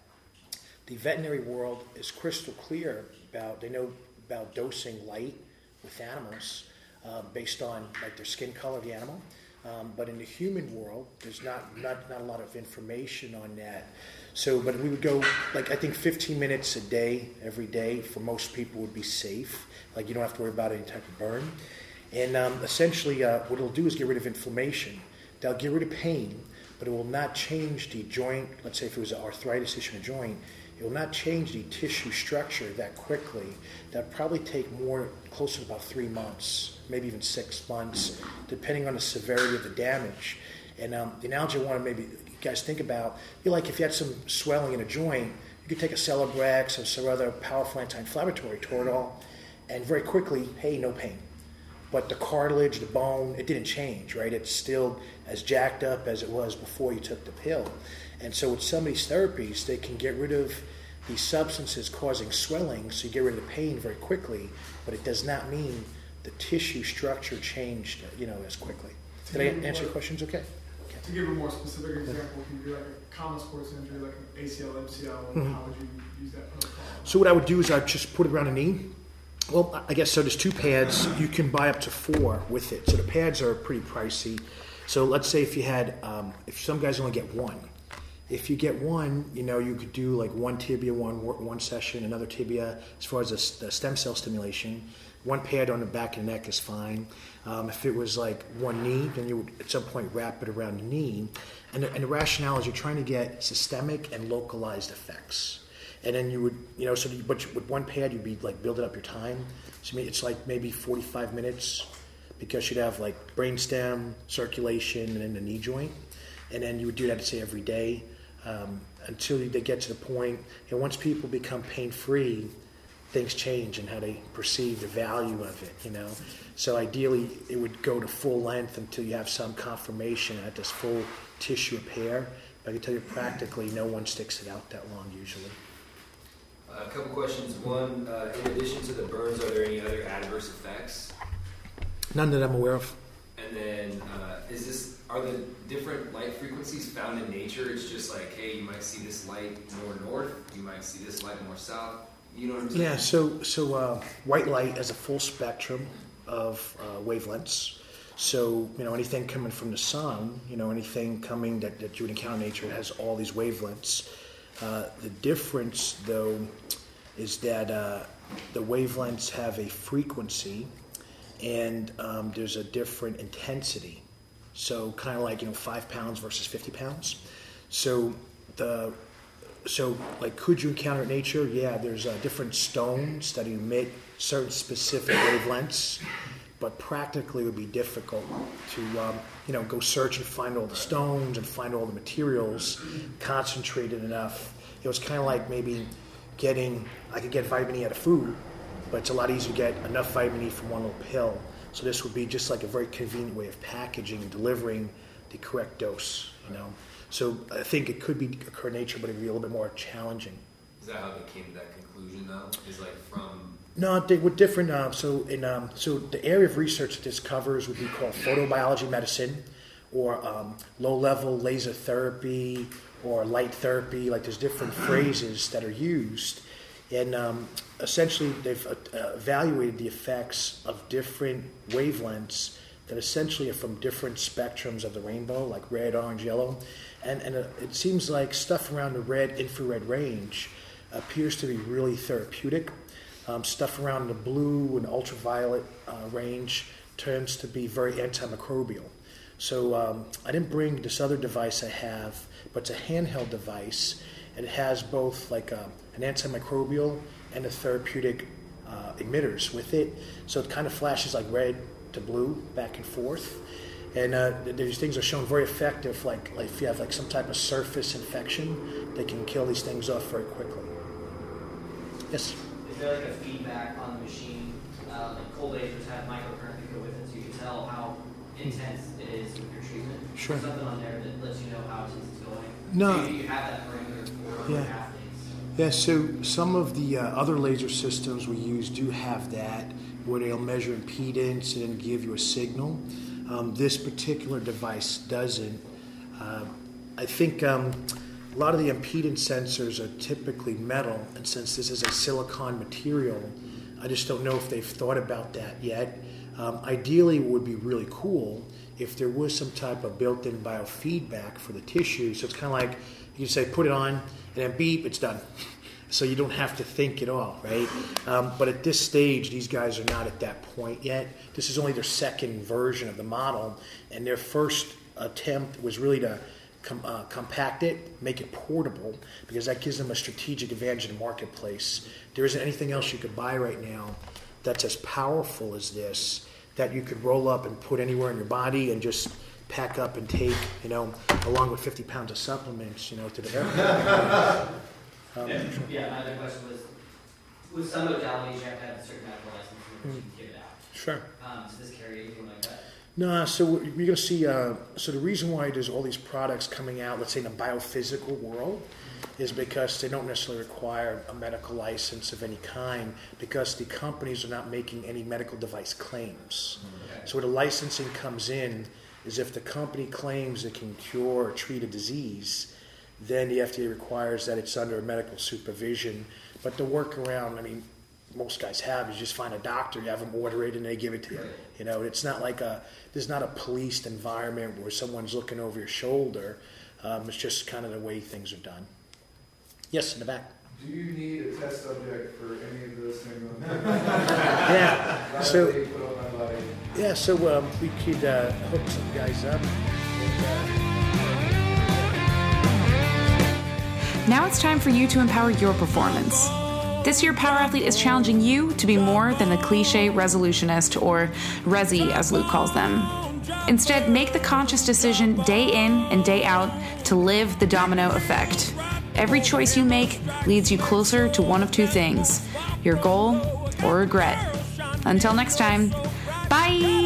The veterinary world is crystal clear about they know about dosing light with animals uh, based on like their skin color of the animal. Um, but in the human world, there's not, not, not a lot of information on that. So, but we would go like I think 15 minutes a day every day for most people would be safe. Like you don't have to worry about any type of burn. And um, essentially, uh, what it'll do is get rid of inflammation. They'll get rid of pain, but it will not change the joint. Let's say if it was an arthritis issue in a joint, it will not change the tissue structure that quickly. That probably take more, closer to about three months, maybe even six months, depending on the severity of the damage. And um, the analogy I want to maybe you guys think about, you like if you had some swelling in a joint, you could take a Celebrex or some other powerful anti-inflammatory Toradol, and very quickly, hey, no pain. But the cartilage, the bone, it didn't change, right? It's still as jacked up as it was before you took the pill. And so with some of these therapies, they can get rid of these substances causing swelling, so you get rid of the pain very quickly, but it does not mean the tissue structure changed, you know, as quickly. Did I answer your questions okay? to give a more specific example, can you do like a common sports injury like an ACL, MCL, mm-hmm. how would you use that protocol? So what I would do is I'd just put it around a knee. Well, I guess so. There's two pads. You can buy up to four with it. So the pads are pretty pricey. So let's say if you had, um, if some guys only get one, if you get one, you know, you could do like one tibia, one one session, another tibia. As far as the, the stem cell stimulation, one pad on the back of the neck is fine. Um, if it was like one knee, then you would at some point wrap it around the knee. And the, and the rationale is you're trying to get systemic and localized effects. And then you would, you know, so you, but with one pad, you'd be like building up your time. So it's like maybe 45 minutes because you'd have like brainstem, circulation, and then the knee joint. And then you would do that, say, every day um, until they get to the point. And once people become pain free, things change and how they perceive the value of it, you know. So ideally, it would go to full length until you have some confirmation at this full tissue repair. But I can tell you practically, no one sticks it out that long usually. Uh, a couple questions. One, uh, in addition to the burns, are there any other adverse effects? None that I'm aware of. And then, uh, is this are the different light frequencies found in nature? It's just like, hey, you might see this light more north, you might see this light more south. You know what I'm saying? Yeah. So so uh, white light has a full spectrum of uh, wavelengths. So you know anything coming from the sun, you know anything coming that, that you would encounter in nature has all these wavelengths. Uh, the difference, though, is that uh, the wavelengths have a frequency, and um, there's a different intensity. So kind of like you know five pounds versus fifty pounds. So the so like could you encounter nature? Yeah, there's uh, different stones that emit certain specific wavelengths, but practically it would be difficult to um, you know go search and find all the stones and find all the materials concentrated enough. It was kind of like maybe getting I could get vitamin E out of food, but it's a lot easier to get enough vitamin E from one little pill. So this would be just like a very convenient way of packaging and delivering the correct dose. You know, so I think it could be occur nature, but it'd be a little bit more challenging. Is that how they came to that conclusion, though? Is like from No, they were different. Uh, so in um, so the area of research that this covers would be called photobiology medicine, or um, low-level laser therapy, or light therapy. Like there's different phrases that are used, and um, essentially they've uh, evaluated the effects of different wavelengths that essentially are from different spectrums of the rainbow, like red, orange, yellow, and and uh, it seems like stuff around the red infrared range appears to be really therapeutic. Um, stuff around the blue and ultraviolet uh, range turns to be very antimicrobial. So um, I didn't bring this other device I have, but it's a handheld device, and it has both like a, an antimicrobial and a therapeutic uh, emitters with it. So it kind of flashes like red to blue back and forth. And uh, these things are shown very effective, like, like if you have like some type of surface infection, they can kill these things off very quickly. Yes. Is there like a feedback on the machine? Uh, like cold lasers have microcurrent that go with it, so you can tell how intense it is with your treatment. Sure. There's something on there that lets you know how intense it's going. No. Maybe you have that parameter for Yeah. Yeah, so some of the uh, other laser systems we use do have that, where they'll measure impedance and give you a signal. Um, this particular device doesn't. Uh, I think um, a lot of the impedance sensors are typically metal, and since this is a silicon material, I just don't know if they've thought about that yet. Um, ideally, it would be really cool if there was some type of built-in biofeedback for the tissue. So it's kind of like you say, put it on, and then beep, it's done. So you don't have to think at all, right? Um, but at this stage, these guys are not at that point yet. This is only their second version of the model, and their first attempt was really to com- uh, compact it, make it portable, because that gives them a strategic advantage in the marketplace. There isn't anything else you could buy right now that's as powerful as this that you could roll up and put anywhere in your body and just pack up and take, you know, along with 50 pounds of supplements, you know, to the airport. Um, Yeah, yeah, my other question was, with some modalities, you have to have a certain medical license in order to give it out. Sure. Um, does this carry anything like that? No, so you're going to see. Uh, so the reason why there's all these products coming out, let's say in the biophysical world, is because they don't necessarily require a medical license of any kind because the companies are not making any medical device claims. So where the licensing comes in is if the company claims it can cure or treat a disease, then the FDA requires that it's under medical supervision. But the workaround, I mean, most guys have is just find a doctor, you have them order it, and they give it to you. You know, it's not like a there's not a policed environment where someone's looking over your shoulder. Um, it's just kind of the way things are done. Yes, in the back. Do you need a test subject for any of this thing? Yeah. Rather So than put on my body. yeah, so um, we could uh, hook some guys up. Uh, Now it's time for you to empower your performance. This year, Power Athlete is challenging you to be more than the cliche resolutionist, or Resi as Luke calls them. Instead, make the conscious decision day in and day out to live the domino effect. Every choice you make leads you closer to one of two things your goal or regret. Until next time, bye!